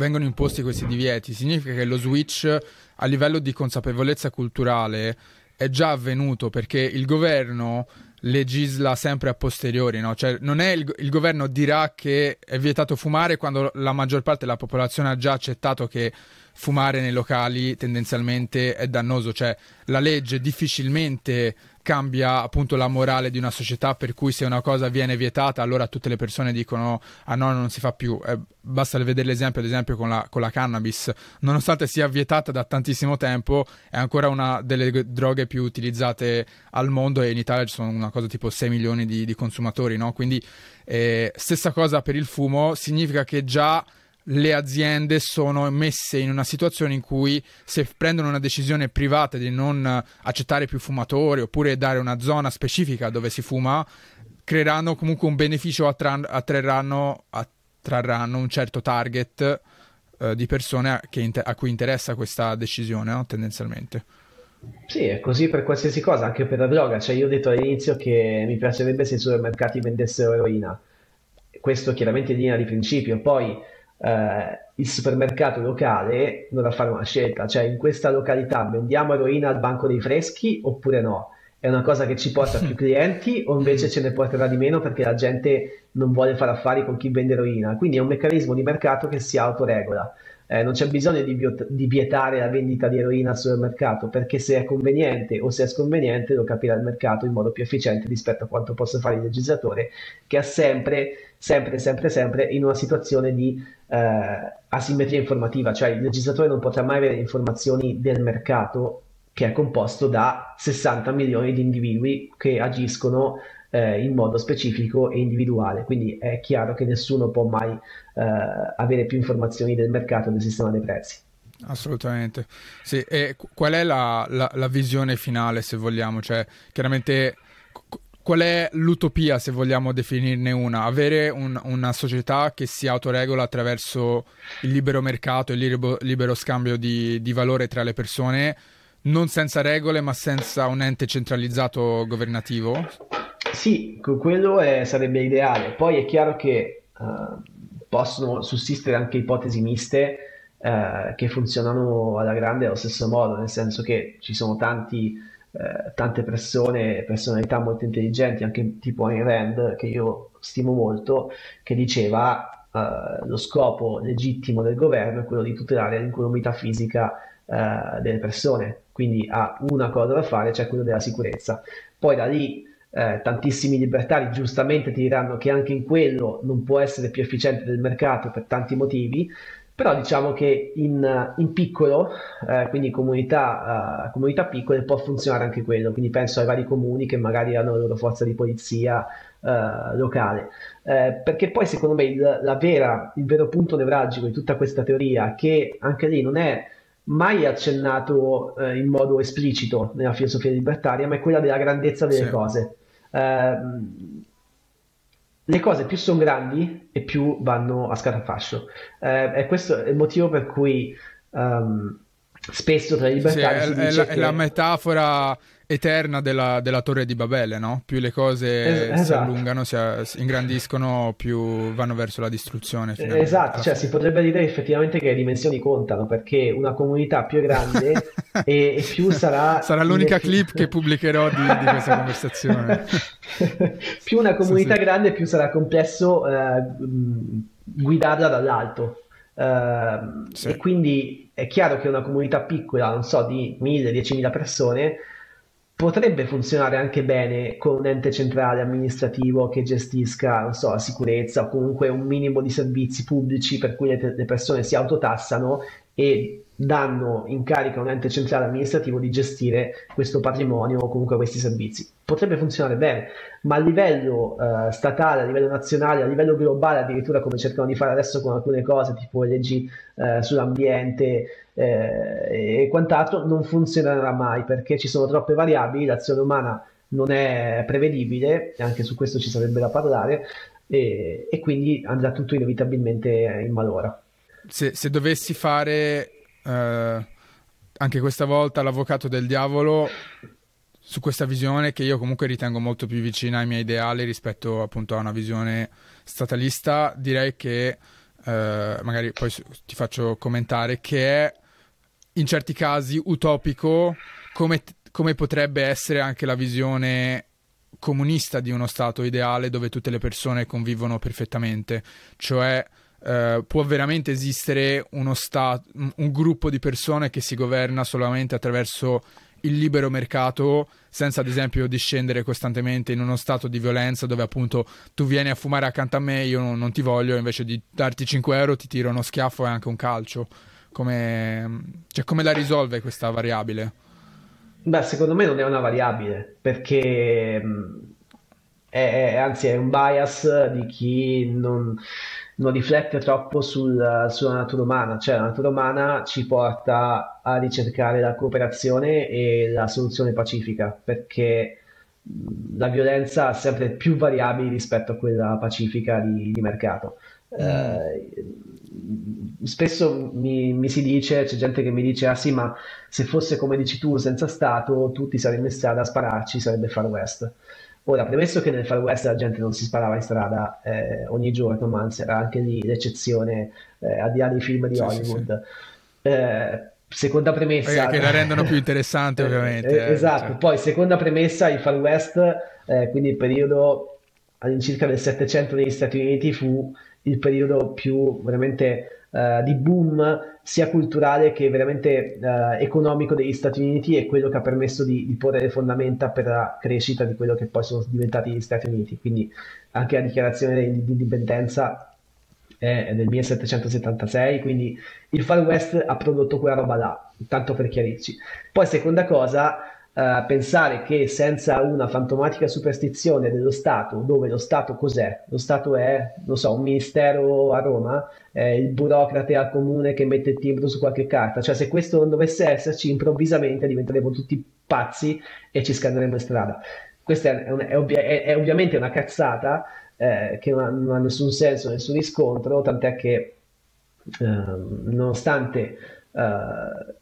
vengono imposti questi divieti significa che lo switch a livello di consapevolezza culturale è già avvenuto perché il governo legisla sempre a posteriori, no? Cioè, non è il, il, governo dirà che è vietato fumare quando la maggior parte della popolazione ha già accettato che fumare nei locali tendenzialmente è dannoso, cioè la legge difficilmente cambia appunto la morale di una società per cui se una cosa viene vietata allora tutte le persone dicono ah no non si fa più eh, basta vedere l'esempio ad esempio con la, con la, cannabis nonostante sia vietata da tantissimo tempo è ancora una delle droghe più utilizzate al mondo e in Italia ci sono una cosa tipo 6 milioni di, di consumatori no? quindi eh, stessa cosa per il fumo significa che già le aziende sono messe in una situazione in cui se prendono una decisione privata di non accettare più fumatori oppure dare una zona specifica dove si fuma, creeranno comunque un beneficio, attra- attrarranno, attrarranno un certo target eh, di persone a, inter- a, cui interessa questa decisione, no? tendenzialmente. Sì, è così per qualsiasi cosa, anche per la droga. Cioè, io ho detto all'inizio che mi piacerebbe se i supermercati vendessero eroina. Questo chiaramente in linea di principio. Poi eh, il supermercato locale dovrà fare una scelta, cioè in questa località vendiamo eroina al banco dei freschi oppure no? È una cosa che ci porta più clienti o invece ce ne porterà di meno perché la gente non vuole fare affari con chi vende eroina? Quindi è un meccanismo di mercato che si autoregola. Eh, non c'è bisogno di, biot- di, vietare la vendita di eroina al supermercato perché se è conveniente o se è sconveniente lo capirà il mercato in modo più efficiente rispetto a quanto possa fare il legislatore che ha sempre, sempre, sempre, sempre in una situazione di eh, asimmetria informativa, cioè il legislatore non potrà mai avere informazioni del mercato che è composto da 60 milioni di individui che agiscono eh, in modo specifico e individuale, quindi è chiaro che nessuno può mai eh, avere più informazioni del mercato e del sistema dei prezzi. Assolutamente, sì. Qual è la, la, la visione finale, se vogliamo? Cioè, chiaramente qual è l'utopia, se vogliamo definirne una? Avere un, una società che si autoregola attraverso il libero mercato, il libero, libero scambio di, di, valore tra le persone, non senza regole, ma senza un ente centralizzato governativo? Sì, quello è, sarebbe ideale. Poi è chiaro che uh, possono sussistere anche ipotesi miste uh, che funzionano alla grande allo stesso modo, nel senso che ci sono tanti eh, tante persone, personalità molto intelligenti, anche tipo Ayn Rand, che io stimo molto, che diceva eh, lo scopo legittimo del governo è quello di tutelare l'incolumità fisica eh, delle persone, quindi ha una cosa da fare, cioè quello della sicurezza. Poi da lì eh, tantissimi libertari giustamente ti diranno che anche in quello non può essere più efficiente del mercato per tanti motivi, però diciamo che in, in piccolo, eh, quindi comunità, uh, comunità, piccole, può funzionare anche quello, quindi penso ai vari comuni che magari hanno la loro forza di polizia uh, locale, eh, perché poi secondo me il, vera, il vero punto nevralgico di tutta questa teoria, che anche lì non è mai accennato eh, in modo esplicito nella filosofia libertaria, ma è quella della grandezza delle sì. cose. Eh, le cose più sono grandi e più vanno a scatafascio. Eh, e questo è il motivo per cui um, spesso tra i libertari sì, è, è, la, che... è la metafora eterna della, della, torre di Babele, no? Più le cose es- esatto. si allungano, si, si, ingrandiscono, più vanno verso la distruzione. Esatto, cioè si potrebbe dire effettivamente che le dimensioni contano, perché una comunità più grande e, e, più sarà... Sarà l'unica clip che pubblicherò di, di questa conversazione. più una comunità sì, sì. grande, più sarà complesso eh, guidarla dall'alto. eh, sì. e quindi è chiaro che una comunità piccola, non so, di 1000-10.000 persone potrebbe funzionare anche bene con un ente centrale amministrativo che gestisca, non so, la sicurezza o comunque un minimo di servizi pubblici per cui le, le persone si autotassano e danno in carica a un ente centrale amministrativo di gestire questo patrimonio o comunque questi servizi. Potrebbe funzionare bene, ma a livello eh, statale, a livello nazionale, a livello globale, addirittura come cercano di fare adesso con alcune cose tipo leggi eh, sull'ambiente eh, e quant'altro, non funzionerà mai perché ci sono troppe variabili, l'azione umana non è prevedibile, e anche su questo ci sarebbe da parlare, e, e quindi andrà tutto inevitabilmente in malora. Se, se dovessi fare eh, anche questa volta l'avvocato del diavolo su questa visione che io comunque ritengo molto più vicina ai miei ideali rispetto appunto a una visione statalista, direi che eh, magari poi ti faccio commentare che è in certi casi utopico come, come potrebbe essere anche la visione comunista di uno stato ideale dove tutte le persone convivono perfettamente, cioè Uh, può veramente esistere uno stato, un gruppo di persone che si governa solamente attraverso il libero mercato senza ad esempio discendere costantemente in uno stato di violenza dove appunto tu vieni a fumare accanto a me io non, non ti voglio invece di darti 5 euro ti tiro uno schiaffo e anche un calcio come, cioè, come la risolve questa variabile? Beh secondo me non è una variabile perché è, è, anzi è un bias di chi non non riflette troppo sul, sulla natura umana, cioè la natura umana ci porta a ricercare la cooperazione e la soluzione pacifica, perché la violenza ha sempre più variabili rispetto a quella pacifica di, di mercato. Mm. Eh, spesso mi, mi, si dice, c'è gente che mi dice, ah sì, ma se fosse come dici tu, senza Stato, tutti saremmo in strada a spararci, sarebbe Far West. Ora, premesso che nel Far West la gente non si sparava in strada eh, ogni giorno, ma anzi era anche lì l'eccezione, eh, al di là dei film di sì, Hollywood. Sì, sì. Eh, seconda premessa... Che la rendono più interessante, ovviamente. Eh, eh, esatto, cioè. poi seconda premessa, il Far West, eh, quindi il periodo all'incirca del 700 negli Stati Uniti, fu il periodo più veramente uh, di boom sia culturale che veramente uh, economico degli Stati Uniti e quello che ha permesso di, di, porre le fondamenta per la crescita di quello che poi sono diventati gli Stati Uniti. Quindi anche la dichiarazione di, di indipendenza è del 1776, quindi il Far West ha prodotto quella roba là, tanto per chiarirci. Poi seconda cosa, Uh, pensare che senza una fantomatica superstizione dello Stato, dove lo Stato cos'è? Lo Stato è, non so, un ministero a Roma, è il burocrate al comune che mette il timbro su qualche carta, cioè se questo non dovesse esserci, improvvisamente diventeremo tutti pazzi e ci scanneremo in strada. Questa è, è, è, ovvia- è ovviamente una cazzata eh, che non ha, non ha, nessun senso, nessun riscontro, tant'è che eh, nonostante... Uh,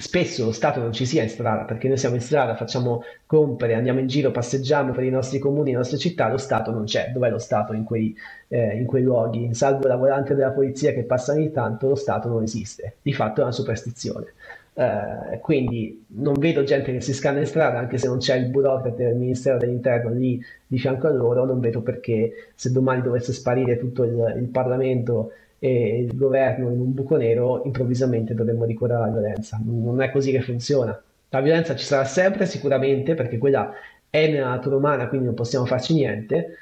spesso lo Stato non ci sia in strada, perché noi siamo in strada, facciamo compere, andiamo in giro, passeggiamo per i nostri comuni, le nostre città, lo Stato non c'è. Dov'è lo Stato in quei, eh, in quei luoghi? Salvo la volante della polizia che passa ogni tanto, lo Stato non esiste. Di fatto è una superstizione. Eh, quindi non vedo gente che si scanna in strada anche se non c'è il burocrate del Ministero dell'Interno lì di fianco a loro, non vedo perché se domani dovesse sparire tutto il, il Parlamento e il governo in un buco nero, improvvisamente dovremmo ricorrere alla violenza. Non è così che funziona. La violenza ci sarà sempre, sicuramente, perché quella è nella natura umana, quindi non possiamo farci niente,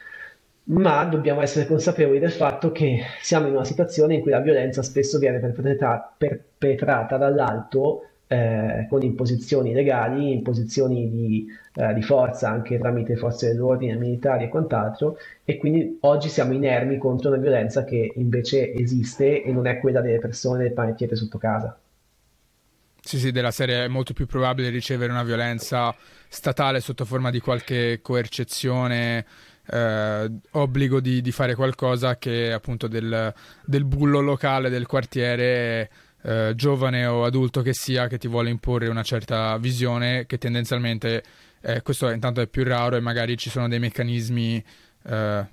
ma dobbiamo essere consapevoli del fatto che siamo in una situazione in cui la violenza spesso viene perpetrata, perpetrata dall'alto eh, con imposizioni legali, imposizioni di, eh, di, forza anche tramite forze dell'ordine, militari e quant'altro, e quindi oggi siamo inermi contro una violenza che invece esiste e non è quella delle persone del panettiere sotto casa. Sì, sì, della serie è molto più probabile ricevere una violenza statale sotto forma di qualche coercezione, eh, obbligo di, di, fare qualcosa che appunto del, del bullo locale del quartiere eh, giovane o adulto che sia che ti vuole imporre una certa visione che tendenzialmente eh, questo intanto è più raro e magari ci sono dei meccanismi eh,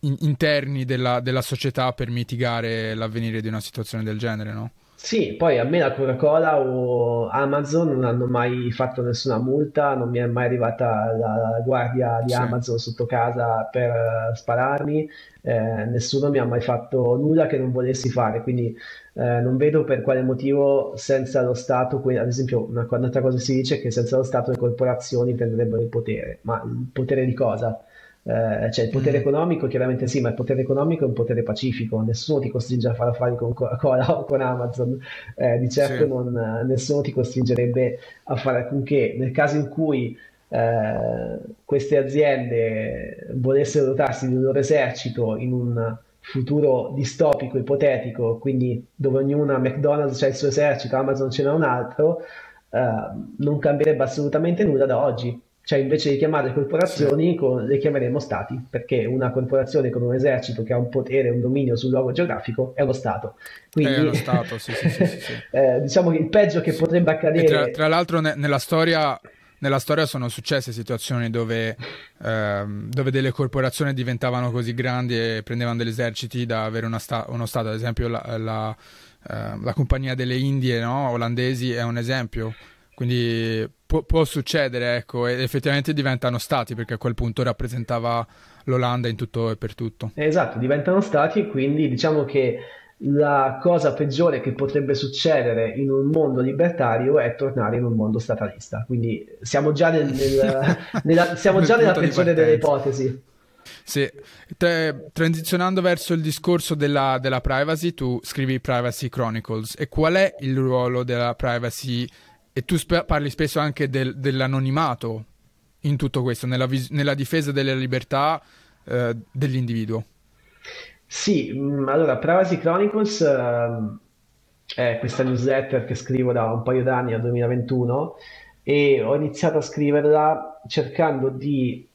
in- interni della, della, società per mitigare l'avvenire di una situazione del genere, no? Sì, poi a me la Coca-Cola o Amazon non hanno mai fatto nessuna multa, non mi è mai arrivata la, guardia di Sì. Amazon sotto casa per eh, spararmi, eh, nessuno mi ha mai fatto nulla che non volessi fare, quindi eh, non vedo per quale motivo senza lo Stato, que- ad esempio una, un'altra cosa si dice è che senza lo Stato le corporazioni prenderebbero il potere, ma il potere di cosa? Eh, cioè il potere Mm. economico chiaramente sì, ma il potere economico è un potere pacifico, nessuno ti costringe a fare affari con Coca-Cola o con Amazon, eh, di certo Sì. non, nessuno ti costringerebbe a fare alcunché. Nel caso in cui eh, queste aziende volessero dotarsi del loro esercito in un futuro distopico, ipotetico, quindi dove ognuna McDonald's ha il suo esercito, Amazon ce n'ha un altro, eh, non cambierebbe assolutamente nulla da oggi. Cioè, invece di chiamare Sì. corporazioni, co- le chiameremo stati, perché una corporazione con un esercito che ha un potere, un dominio sul luogo geografico è lo Stato. È Quindi, lo Stato, sì, sì, sì, sì, sì. eh, diciamo che il peggio che potrebbe E tra, accadere tra l'altro ne- nella storia, nella storia sono successe situazioni dove, ehm, dove delle corporazioni diventavano così grandi e prendevano degli eserciti da avere sta- uno Stato, ad esempio la, la, ehm, la compagnia delle Indie, no? olandesi è un esempio, quindi può, può succedere, ecco, ed effettivamente diventano stati perché a quel punto rappresentava l'Olanda in tutto e per tutto. Esatto, diventano stati e quindi diciamo che la cosa peggiore che potrebbe succedere in un mondo libertario è tornare in un mondo statalista. Quindi siamo già, nel- nel- nella, siamo già nella peggiore delle ipotesi. Sì, Te- transizionando verso il discorso della, della privacy, tu scrivi Privacy Chronicles e qual è il ruolo della privacy? E tu spe- parli spesso anche del- dell'anonimato in tutto questo, nella, vis- nella difesa delle libertà eh, dell'individuo. Sì, mh, allora Privacy Chronicles ehm, è questa newsletter che scrivo da un paio d'anni, al 2021, e ho iniziato a scriverla cercando di,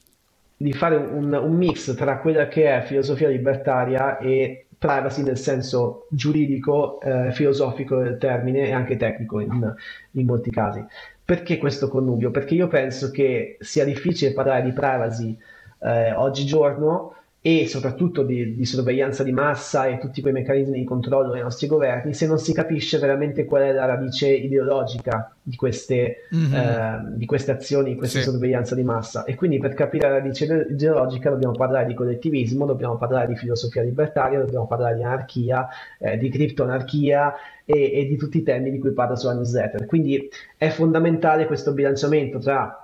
di fare un, un mix tra quella che è filosofia libertaria e privacy nel senso giuridico, eh, filosofico del termine e anche tecnico in, in molti casi. Perché questo connubio? Perché io penso che sia difficile parlare di privacy eh, oggigiorno e soprattutto di, di sorveglianza di massa e tutti quei meccanismi di controllo dei nostri governi se non si capisce veramente qual è la radice ideologica di queste, Mhm. eh, di queste azioni, di questa Sì, sorveglianza di massa. E quindi per capire la radice ide- ideologica dobbiamo parlare di collettivismo, dobbiamo parlare di filosofia libertaria, dobbiamo parlare di anarchia, eh, di criptoanarchia e, e di tutti i temi di cui parla sulla newsletter. Quindi è fondamentale questo bilanciamento tra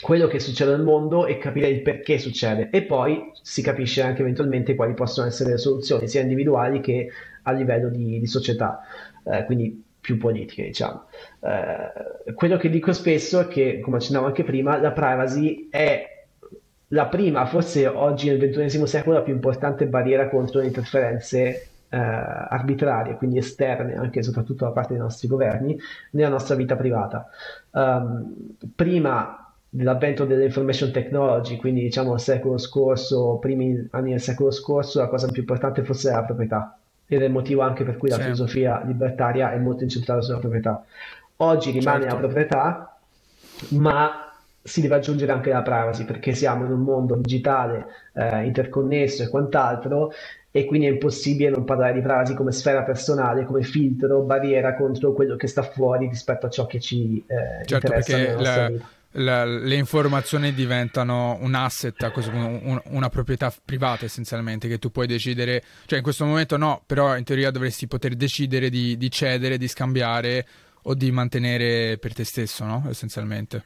quello che succede nel mondo e capire il perché succede e poi si capisce anche eventualmente quali possono essere le soluzioni sia individuali che a livello di, di società, eh, quindi più politiche diciamo. Eh, quello che dico spesso è che, come accennavo anche prima, la privacy è la prima, forse oggi nel XXI secolo, la più importante barriera contro le interferenze eh, arbitrarie, quindi esterne anche e soprattutto da parte dei nostri governi, nella nostra vita privata. Um, prima dell'avvento dell'information technology, quindi diciamo il secolo scorso, primi anni del secolo scorso, la cosa più importante forse era la proprietà. Ed è il motivo anche per cui la sì, filosofia libertaria è molto incentrata sulla proprietà. Oggi rimane la certo. proprietà, ma si deve aggiungere anche la privacy perché siamo in un mondo digitale, eh, interconnesso e quant'altro, e quindi è impossibile non parlare di privacy come sfera personale, come filtro, barriera contro quello che sta fuori rispetto a ciò che ci eh, Certo, interessa perché nella nostra la- vita. La- le informazioni diventano un asset, a un- una proprietà privata essenzialmente, che tu puoi decidere, cioè in questo momento no, però in teoria dovresti poter decidere di, di cedere, di scambiare o di mantenere per te stesso, no? Essenzialmente.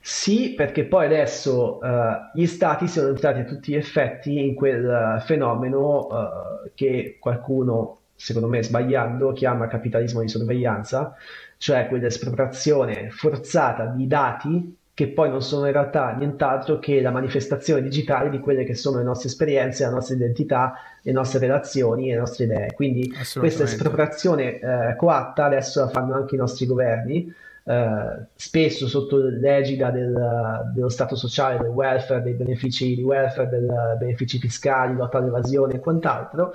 Sì, perché poi adesso eh, gli stati sono entrati a tutti gli effetti in quel eh, fenomeno eh, che qualcuno, secondo me sbagliando, chiama capitalismo di sorveglianza, cioè quell'espropriazione forzata di dati che poi non sono in realtà nient'altro che la manifestazione digitale di quelle che sono le nostre esperienze, la nostra identità, le nostre relazioni le nostre idee. Quindi questa espropriazione eh, coatta adesso la fanno anche i nostri governi eh, spesso sotto l'egida del- dello stato sociale, del welfare, dei benefici di welfare, dei benefici fiscali, lotta all'evasione e quant'altro,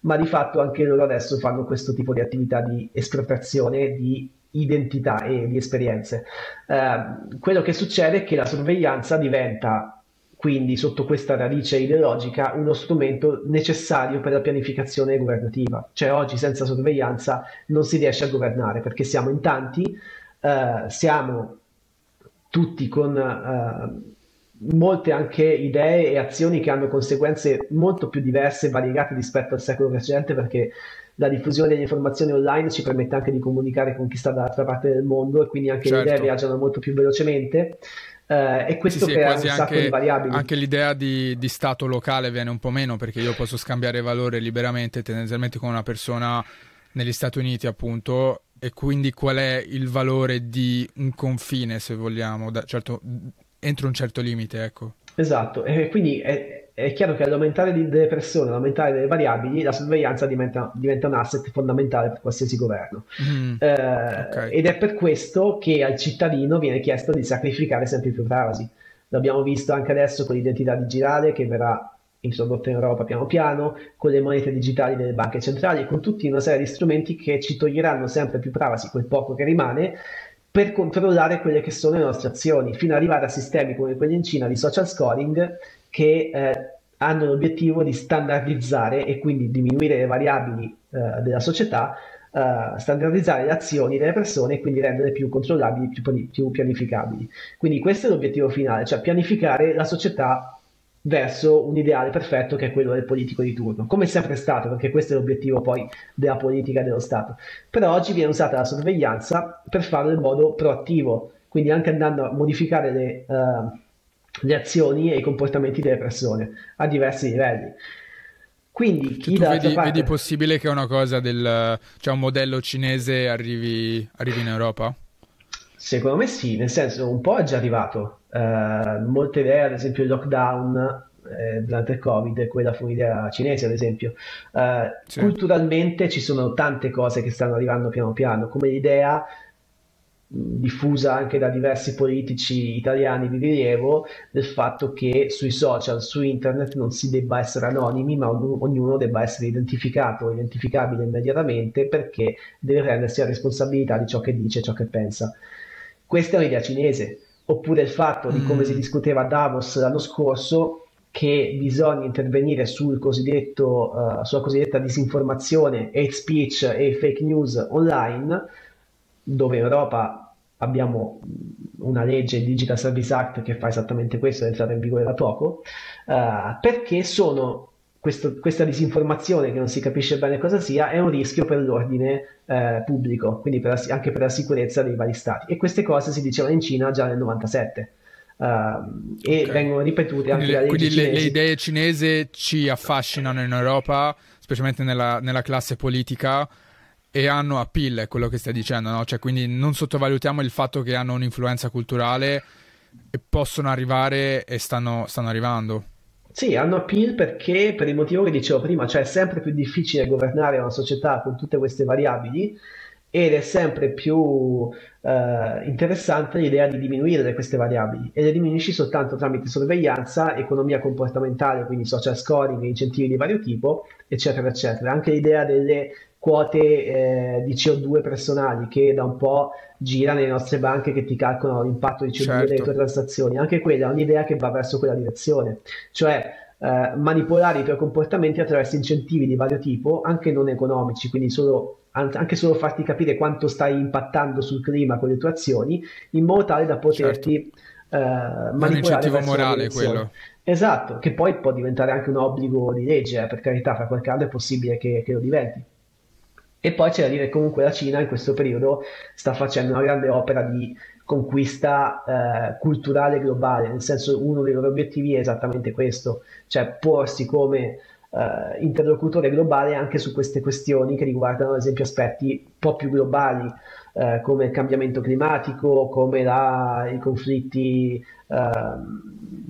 ma di fatto anche loro adesso fanno questo tipo di attività di espropriazione di identità e di esperienze. Eh, quello che succede è che la sorveglianza diventa quindi sotto questa radice ideologica, uno strumento necessario per la pianificazione governativa. Cioè oggi senza sorveglianza non si riesce a governare perché siamo in tanti, eh, siamo tutti con eh, molte anche idee e azioni che hanno conseguenze molto più diverse e variegate rispetto al secolo precedente perché la diffusione delle informazioni online ci permette anche di comunicare con chi sta dall'altra parte del mondo e quindi anche certo. le idee certo. viaggiano molto più velocemente. Uh, e questo sì, crea sì, un sacco anche, di variabili. Anche l'idea di, di, stato locale viene un po' meno perché io posso scambiare valore liberamente tendenzialmente con una persona negli Stati Uniti appunto e quindi qual è il valore di un confine se vogliamo, da, certo, entro un certo limite ecco. Esatto, e quindi è, è chiaro che all'aumentare delle persone, all'aumentare delle variabili, la sorveglianza diventa, diventa un asset fondamentale per qualsiasi governo. Mm, eh, okay. Ed è per questo che al cittadino viene chiesto di sacrificare sempre più privacy. L'abbiamo visto anche adesso con l'identità digitale che verrà introdotta in Europa piano piano, con le monete digitali delle banche centrali, con tutta una serie di strumenti che ci toglieranno sempre più privacy, quel poco che rimane, per controllare quelle che sono le nostre azioni, fino ad arrivare a sistemi come quelli in Cina di social scoring che eh, hanno l'obiettivo di standardizzare e quindi diminuire le variabili eh, della società, eh, standardizzare le azioni delle persone e quindi renderle più controllabili, più, più pianificabili. Quindi questo è l'obiettivo finale, cioè pianificare la società verso un ideale perfetto che è quello del politico di turno, come è sempre stato, perché questo è l'obiettivo poi della politica dello Stato. Però oggi viene usata la sorveglianza per farlo in modo proattivo, quindi anche andando a modificare le, uh, le azioni e i comportamenti delle persone a diversi livelli. Quindi chi tu vedi, parte... vedi, possibile che una cosa del cioè un modello cinese arrivi, arrivi in Europa? Secondo me sì, nel senso un po' è già arrivato. Uh, molte idee, ad esempio il lockdown eh, durante il Covid, quella fu un'idea cinese, ad esempio. Uh, sì. Culturalmente ci sono tante cose che stanno arrivando piano piano, come l'idea diffusa anche da diversi politici italiani di rilievo del fatto che sui social, su internet non si debba essere anonimi, ma ognuno debba essere identificato, identificabile immediatamente perché deve prendersi la responsabilità di ciò che dice ciò che pensa. Questa è un'idea cinese, oppure il fatto di come mm. si discuteva a Davos l'anno scorso che bisogna intervenire sul cosiddetto, uh, sulla cosiddetta disinformazione, hate speech e fake news online, dove in Europa abbiamo una legge Digital Service Act che fa esattamente questo, è entrata in vigore da poco, uh, perché sono questo, questa disinformazione che non si capisce bene cosa sia è un rischio per l'ordine eh, pubblico, quindi per la, anche per la sicurezza dei vari stati. E queste cose si dicevano in Cina già nel 97. Uh, ehm, e okay. vengono ripetute anche quindi, quindi le, le, idee cinesi ci affascinano in Europa, specialmente nella, nella classe politica, e hanno appeal, è quello che stai dicendo, no? Cioè, quindi non sottovalutiamo il fatto che hanno un'influenza culturale e possono arrivare e stanno, stanno arrivando. Sì, hanno appeal perché, per il motivo che dicevo prima, cioè è sempre più difficile governare una società con tutte queste variabili ed è sempre più eh, interessante l'idea di diminuire queste variabili e le diminuisci soltanto tramite sorveglianza, economia comportamentale, quindi social scoring, incentivi di vario tipo, eccetera, eccetera. Anche l'idea delle quote eh, di CO2 personali che da un po' gira nelle nostre banche che ti calcolano l'impatto di CO2 certo. delle tue transazioni, anche quella è un'idea che va verso quella direzione, cioè eh, manipolare i tuoi comportamenti attraverso incentivi di vario tipo, anche non economici, quindi solo, anche solo farti capire quanto stai impattando sul clima con le tue azioni, in modo tale da poterti certo. eh, manipolare. Un incentivo morale quello. Esatto, che poi può diventare anche un obbligo di legge, eh, per carità, fra qualche anno è possibile che, che lo diventi. E poi c'è da dire che comunque la Cina in questo periodo sta facendo una grande opera di conquista eh, culturale globale, nel senso uno dei loro obiettivi è esattamente questo, cioè porsi come eh, interlocutore globale anche su queste questioni che riguardano ad esempio aspetti un po' più globali, eh, come il cambiamento climatico, come la, i conflitti eh,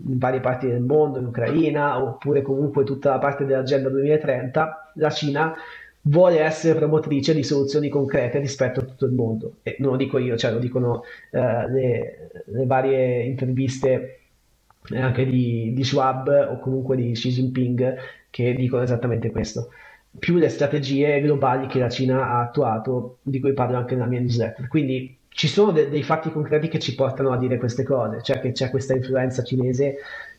in varie parti del mondo, in Ucraina, oppure comunque tutta la parte dell'agenda 2030, la Cina vuole essere promotrice di soluzioni concrete rispetto a tutto il mondo. E non lo dico io, cioè lo dicono eh, le, le, varie interviste anche di, di, Schwab o comunque di Xi Jinping che dicono esattamente questo. Più le strategie globali che la Cina ha attuato, di cui parlo anche nella mia newsletter. Quindi ci sono de- dei fatti concreti che ci portano a dire queste cose, cioè che c'è questa influenza cinese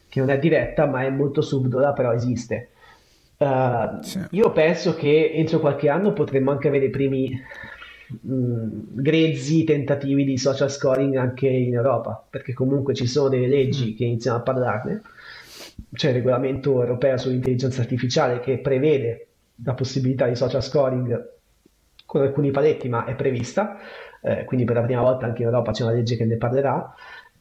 che non è diretta ma è molto subdola, però esiste. Uh, sì. Io penso che entro qualche anno potremmo anche avere i primi mh, mm, grezzi tentativi di social scoring anche in Europa, perché comunque ci sono delle leggi mm. che iniziano a parlarne. C'è il regolamento europeo sull'intelligenza artificiale che prevede la possibilità di social scoring con alcuni paletti, ma è prevista. Eh, quindi per la prima volta anche in Europa c'è una legge che ne parlerà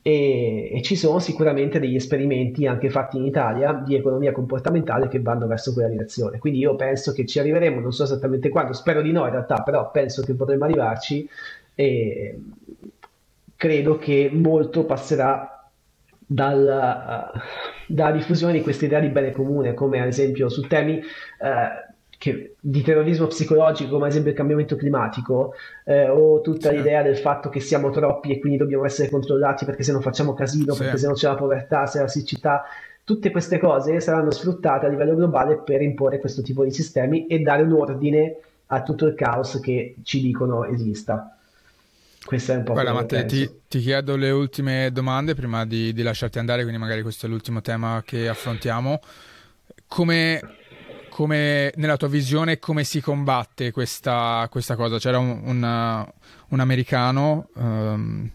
e, e, ci sono sicuramente degli esperimenti anche fatti in Italia di economia comportamentale che vanno verso quella direzione. Quindi io penso che ci arriveremo, non so esattamente quando, spero di no in realtà, però penso che potremmo arrivarci e credo che molto passerà dalla, uh, dalla diffusione di questa idea di bene comune, come ad esempio su temi uh, che, di terrorismo psicologico, come ad esempio il cambiamento climatico, eh, o tutta sì. l'idea del fatto che siamo troppi e quindi dobbiamo essere controllati perché se non facciamo casino, sì. perché se non c'è la povertà, se la siccità, tutte queste cose saranno sfruttate a livello globale per imporre questo tipo di sistemi e dare un ordine a tutto il caos che ci dicono esista. Questa è un po' Guarda, Matteo, ti, ti, chiedo le ultime domande prima di, di lasciarti andare, quindi magari questo è l'ultimo tema che affrontiamo. Come come, nella tua visione come si combatte questa, questa cosa? C'era un, un, un americano, um,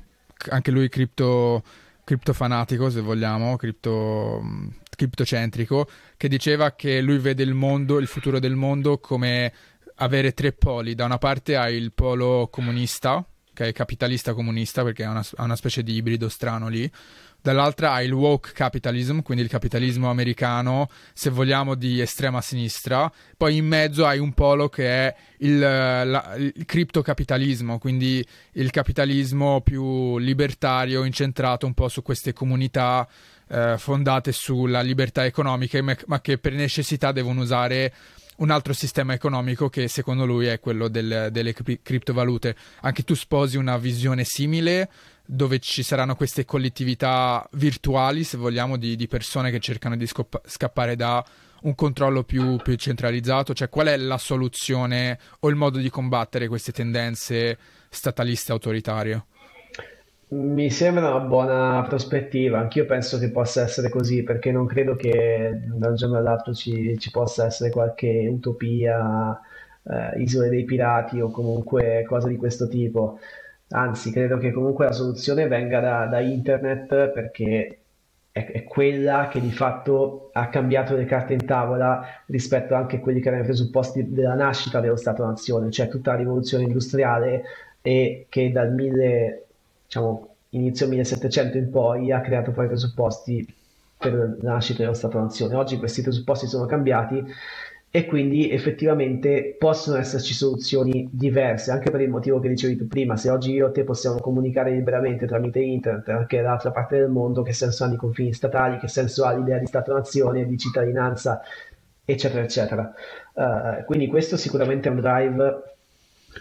anche lui cripto, criptofanatico se vogliamo, cripto, criptocentrico, che diceva che lui vede il mondo, il futuro del mondo come avere tre poli. Da una parte hai il polo comunista, che è capitalista comunista perché è una, una specie di ibrido strano lì dall'altra hai il woke capitalism, quindi il capitalismo americano, se vogliamo, di estrema sinistra, poi in mezzo hai un polo che è il, la, il criptocapitalismo, quindi il capitalismo più libertario, incentrato un po' su queste comunità eh, fondate sulla libertà economica, ma che per necessità devono usare un altro sistema economico che secondo lui è quello del, delle criptovalute. Anche tu sposi una visione simile dove ci saranno queste collettività virtuali, se vogliamo, di, di persone che cercano di scoppa- scappare da un controllo più, più, centralizzato? Cioè, qual è la soluzione o il modo di combattere queste tendenze stataliste autoritarie? Mi sembra una buona prospettiva, anch'io penso che possa essere così, perché non credo che da un giorno all'altro ci, ci possa essere qualche utopia, eh, isole dei pirati o comunque cose di questo tipo. Anzi, credo che comunque la soluzione venga da, da internet perché è, è, quella che di fatto ha cambiato le carte in tavola rispetto anche a quelli che erano i presupposti della nascita dello Stato-nazione, cioè tutta la rivoluzione industriale e che dal 1000, diciamo, inizio 1700 in poi ha creato poi i presupposti per la nascita dello Stato-nazione. Oggi questi presupposti sono cambiati e quindi effettivamente possono esserci soluzioni diverse, anche per il motivo che dicevi tu prima, se oggi io e te possiamo comunicare liberamente tramite internet anche dall'altra parte del mondo, che senso hanno i confini statali, che senso ha l'idea di Stato-nazione, di cittadinanza, eccetera, eccetera. Uh, quindi questo sicuramente è un drive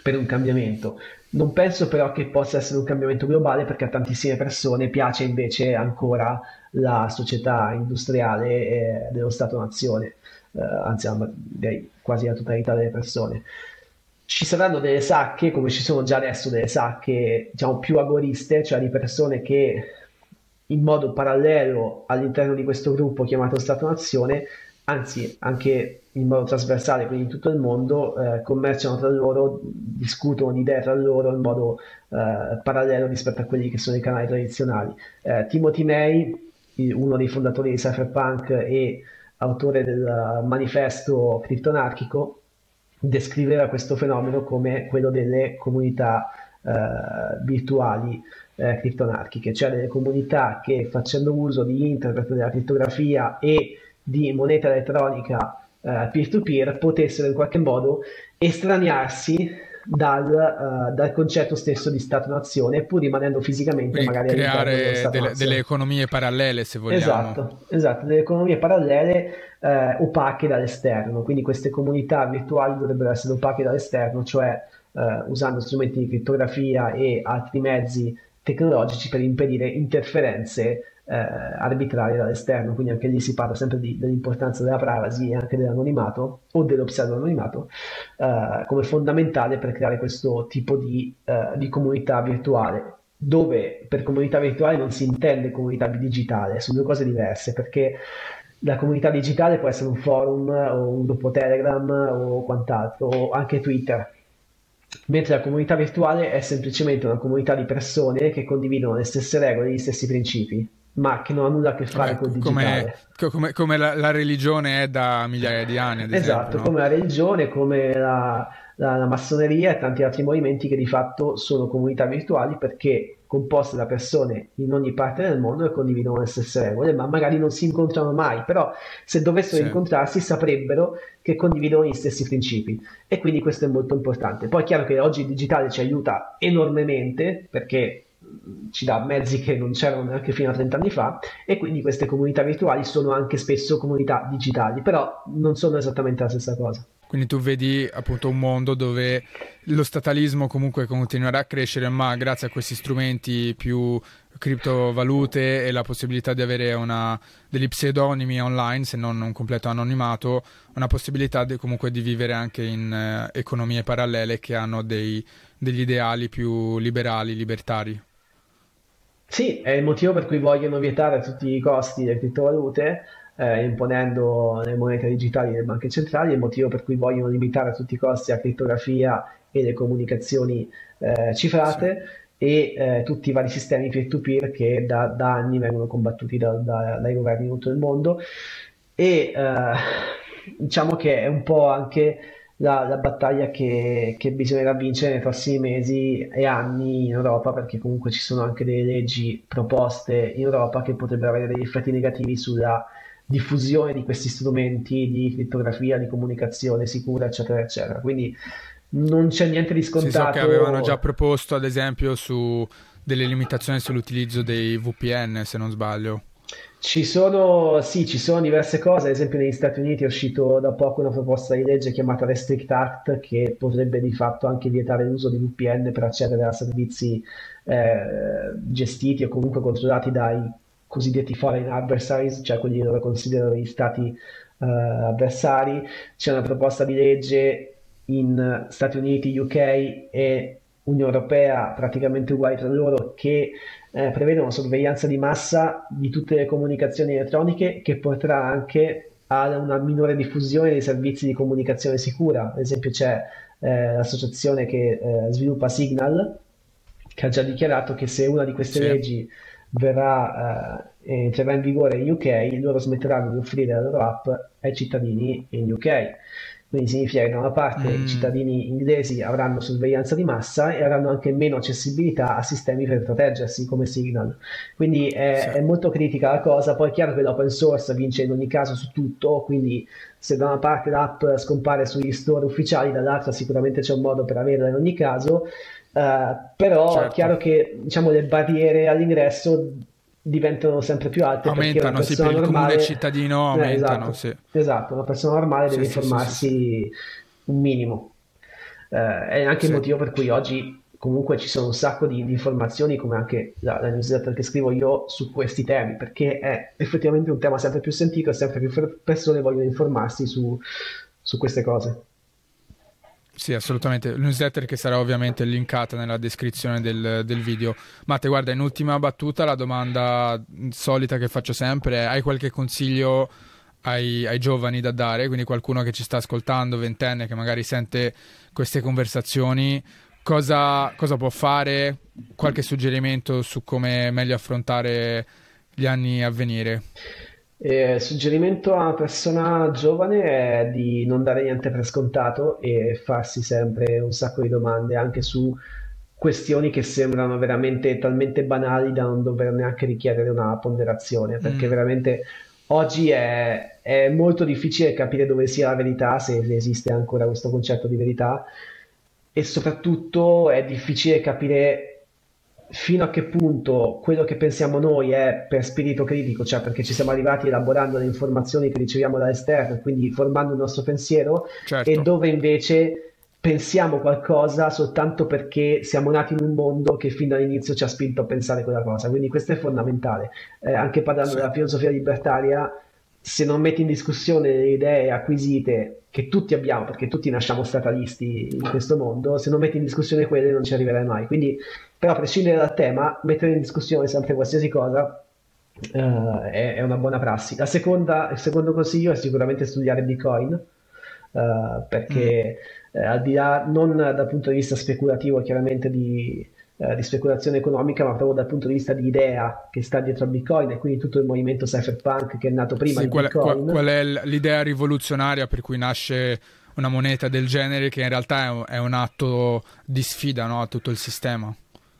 per un cambiamento. Non penso però che possa essere un cambiamento globale perché a tantissime persone piace invece ancora la società industriale eh, dello Stato-nazione eh, anzi direi quasi la totalità delle persone. Ci saranno delle sacche, come ci sono già adesso delle sacche diciamo, più agoriste, cioè di persone che in modo parallelo all'interno di questo gruppo chiamato Stato-Nazione, anzi anche in modo trasversale, quindi in tutto il mondo, eh, commerciano tra loro, discutono di idee tra loro in modo eh, parallelo rispetto a quelli che sono i canali tradizionali. Eh, Timothy May, uno dei fondatori di Cypherpunk e autore del manifesto criptonarchico, descriveva questo fenomeno come quello delle comunità eh, virtuali eh, criptonarchiche, cioè delle comunità che facendo uso di internet, della crittografia e di moneta elettronica eh, peer-to-peer potessero in qualche modo estraniarsi dal, uh, dal, concetto stesso di Stato-nazione, pur rimanendo fisicamente Quindi magari creare delle, delle, economie parallele, se vogliamo. Esatto, esatto delle economie parallele eh, opache dall'esterno. Quindi queste comunità virtuali dovrebbero essere opache dall'esterno, cioè eh, usando strumenti di crittografia e altri mezzi tecnologici per impedire interferenze eh, arbitrarie dall'esterno, quindi anche lì si parla sempre di, dell'importanza della privacy e anche dell'anonimato o dello pseudononimato eh, come fondamentale per creare questo tipo di, eh, di comunità virtuale. dove per comunità virtuale non si intende comunità digitale, sono due cose diverse perché la comunità digitale può essere un forum o un gruppo Telegram o quant'altro, o anche Twitter, mentre la comunità virtuale è semplicemente una comunità di persone che condividono le stesse regole, gli stessi principi, ma che non ha nulla a che fare Vabbè, con il digitale. Come, come, come la, la, religione è da migliaia di anni, ad esempio. Esatto, no? come la religione, come la, la, la massoneria e tanti altri movimenti che di fatto sono comunità virtuali perché composte da persone in ogni parte del mondo che condividono le stesse regole, ma magari non si incontrano mai, però se dovessero sì. incontrarsi saprebbero che condividono gli stessi principi e quindi questo è molto importante. Poi è chiaro che oggi il digitale ci aiuta enormemente perché ci dà mezzi che non c'erano neanche fino a 30 anni fa e quindi queste comunità virtuali sono anche spesso comunità digitali, però non sono esattamente la stessa cosa. Quindi tu vedi appunto un mondo dove lo statalismo comunque continuerà a crescere, ma grazie a questi strumenti più criptovalute e la possibilità di avere una, degli pseudonimi online, se non un completo anonimato, una possibilità di, comunque di vivere anche in eh, economie parallele che hanno dei, degli ideali più liberali, libertari. Sì, è il motivo per cui vogliono vietare a tutti i costi le criptovalute, eh, imponendo le monete digitali delle banche centrali, è il motivo per cui vogliono limitare a tutti i costi la crittografia e le comunicazioni eh, cifrate sì. e eh, tutti i vari sistemi peer-to-peer che da, da anni vengono combattuti da, da, dai governi di tutto il mondo. E eh, diciamo che è un po' anche la, la battaglia che, che, bisognerà vincere nei prossimi mesi e anni in Europa, perché comunque ci sono anche delle leggi proposte in Europa che potrebbero avere degli effetti negativi sulla diffusione di questi strumenti di crittografia, di comunicazione sicura, eccetera, eccetera. Quindi non c'è niente di scontato. Sì, so che avevano già proposto, ad esempio, su delle limitazioni sull'utilizzo dei VPN, se non sbaglio. Ci sono, sì, ci sono diverse cose, ad esempio negli Stati Uniti è uscito da poco una proposta di legge chiamata Restrict Act che potrebbe di fatto anche vietare l'uso di VPN per accedere a servizi eh, gestiti o comunque controllati dai cosiddetti foreign adversaries, cioè quelli dove considerano gli stati eh, avversari. C'è una proposta di legge in Stati Uniti, UK e Unione Europea praticamente uguali tra loro che eh, prevedono sorveglianza di massa di tutte le comunicazioni elettroniche che porterà anche a una minore diffusione dei servizi di comunicazione sicura. Ad esempio c'è eh, l'associazione che eh, sviluppa Signal che ha già dichiarato che se una di queste sì. leggi verrà, eh, entrerà in vigore in UK, loro smetteranno di offrire la loro app ai cittadini in UK. Quindi significa che da una parte mm. i cittadini inglesi avranno sorveglianza di massa e avranno anche meno accessibilità a sistemi per proteggersi come Signal. Quindi è, sì. è, molto critica la cosa. Poi è chiaro che l'open source vince in ogni caso su tutto, quindi se da una parte l'app scompare sugli store ufficiali, dall'altra sicuramente c'è un modo per averla in ogni caso. Uh, però certo. è chiaro che diciamo, le barriere all'ingresso diventano sempre più alte aumentano sì per normale... il comune cittadino eh, aumentano eh, esatto, sì. esatto una persona normale deve sì, informarsi sì, un minimo. Eh, è anche il motivo per cui oggi comunque ci sono un sacco di, di informazioni come anche la, la, newsletter che scrivo io su questi temi perché è effettivamente un tema sempre più sentito e sempre più persone vogliono informarsi su, su queste cose sì, assolutamente. Newsletter che sarà ovviamente linkata nella descrizione del, del, video. Matte, guarda, in ultima battuta la domanda solita che faccio sempre è hai qualche consiglio ai, ai, giovani da dare? Quindi qualcuno che ci sta ascoltando, ventenne, che magari sente queste conversazioni, cosa, cosa può fare? Qualche suggerimento su come meglio affrontare gli anni a venire? Il suggerimento a una persona giovane è di non dare niente per scontato e farsi sempre un sacco di domande anche su questioni che sembrano veramente talmente banali da non dover neanche richiedere una ponderazione, perché mm. veramente oggi è, è, molto difficile capire dove sia la verità, se esiste ancora questo concetto di verità, e soprattutto è difficile capire fino a che punto quello che pensiamo noi è per spirito critico, cioè perché ci siamo arrivati elaborando le informazioni che riceviamo dall'esterno, quindi formando il nostro pensiero, certo. e dove invece pensiamo qualcosa soltanto perché siamo nati in un mondo che fin dall'inizio ci ha spinto a pensare quella cosa. Quindi questo è fondamentale. Eh, anche parlando sì. della filosofia libertaria, se non metti in discussione le idee acquisite che tutti abbiamo, perché tutti nasciamo statalisti in questo mondo, se non metti in discussione quelle non ci arriverai mai. Quindi, però, a prescindere dal tema, mettere in discussione sempre qualsiasi cosa uh, è, è, una buona prassi. La seconda, il secondo consiglio è sicuramente studiare Bitcoin, uh, perché mm. uh, al di là, non dal punto di vista speculativo, chiaramente di eh, di speculazione economica, ma proprio dal punto di vista di idea che sta dietro a Bitcoin e quindi tutto il movimento cypherpunk che è nato prima sì, di qual, Bitcoin. Qual, qual è l'idea rivoluzionaria per cui nasce una moneta del genere che in realtà è un, è un atto di sfida no, a tutto il sistema?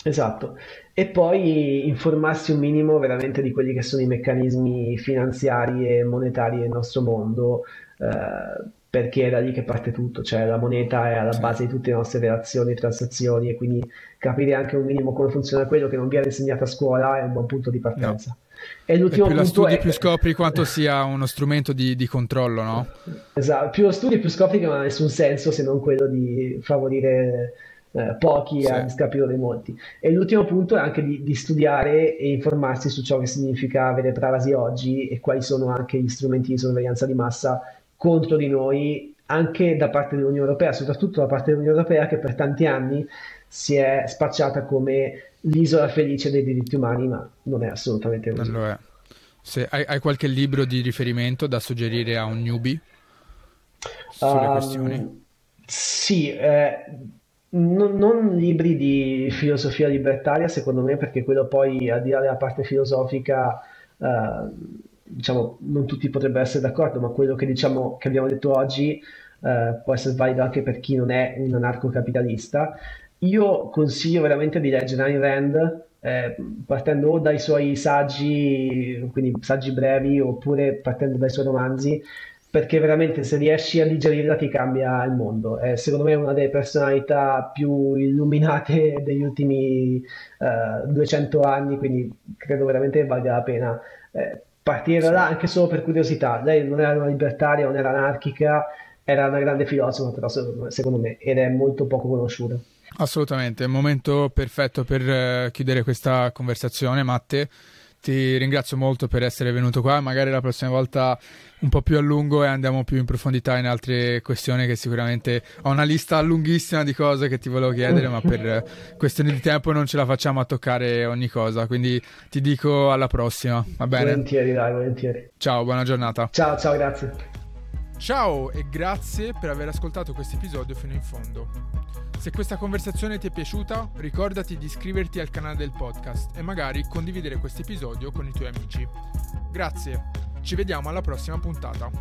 Esatto, e poi informarsi un minimo veramente di quelli che sono i meccanismi finanziari e monetari del nostro mondo, eh, perché è da lì che parte tutto, cioè la moneta è alla base di tutte le nostre relazioni e transazioni e quindi capire anche un minimo come funziona quello che non viene insegnato a scuola è un buon punto di partenza. No. E l'ultimo e più punto studi, è... più scopri quanto sia uno strumento di, di, controllo, no? Esatto, più lo studi, più scopri che non ha nessun senso se non quello di favorire eh, pochi sì. a discapito dei molti. E l'ultimo punto è anche di, di, studiare e informarsi su ciò che significa avere privacy oggi e quali sono anche gli strumenti di sorveglianza di massa contro di noi anche da parte dell'Unione Europea, soprattutto da parte dell'Unione Europea che per tanti anni si è spacciata come l'isola felice dei diritti umani, ma non è assolutamente così. È. Se hai, hai, qualche libro di riferimento da suggerire a un newbie sulle um, questioni? Sì, eh, non, non, libri di filosofia libertaria, secondo me, perché quello poi, al di là della parte filosofica, eh, diciamo, non tutti potrebbero essere d'accordo, ma quello che, diciamo, che abbiamo detto oggi eh, può essere valido anche per chi non è un anarcocapitalista. Io consiglio veramente di leggere Ayn Rand, eh, partendo o dai suoi saggi, quindi saggi brevi, oppure partendo dai suoi romanzi, perché veramente se riesci a digerirla ti cambia il mondo. È secondo me una delle personalità più illuminate degli ultimi eh, 200 anni, quindi credo veramente valga la pena. Eh, partire da là anche solo per curiosità. Lei non era una libertaria, non era anarchica, era una grande filosofa, però secondo me, ed è molto poco conosciuta. Assolutamente, è il momento perfetto per uh, chiudere questa conversazione, Matte. Ti ringrazio molto per essere venuto qua, magari la prossima volta un po' più a lungo e andiamo più in profondità in altre questioni che sicuramente ho una lista lunghissima di cose che ti volevo chiedere, ma per questioni di tempo non ce la facciamo a toccare ogni cosa, quindi ti dico alla prossima, va bene? Volentieri, dai, volentieri. Ciao, buona giornata. Ciao, ciao, grazie. Ciao e grazie per aver ascoltato questo episodio fino in fondo. Se questa conversazione ti è piaciuta, ricordati di iscriverti al canale del podcast e magari condividere questo episodio con i tuoi amici. Grazie, ci vediamo alla prossima puntata.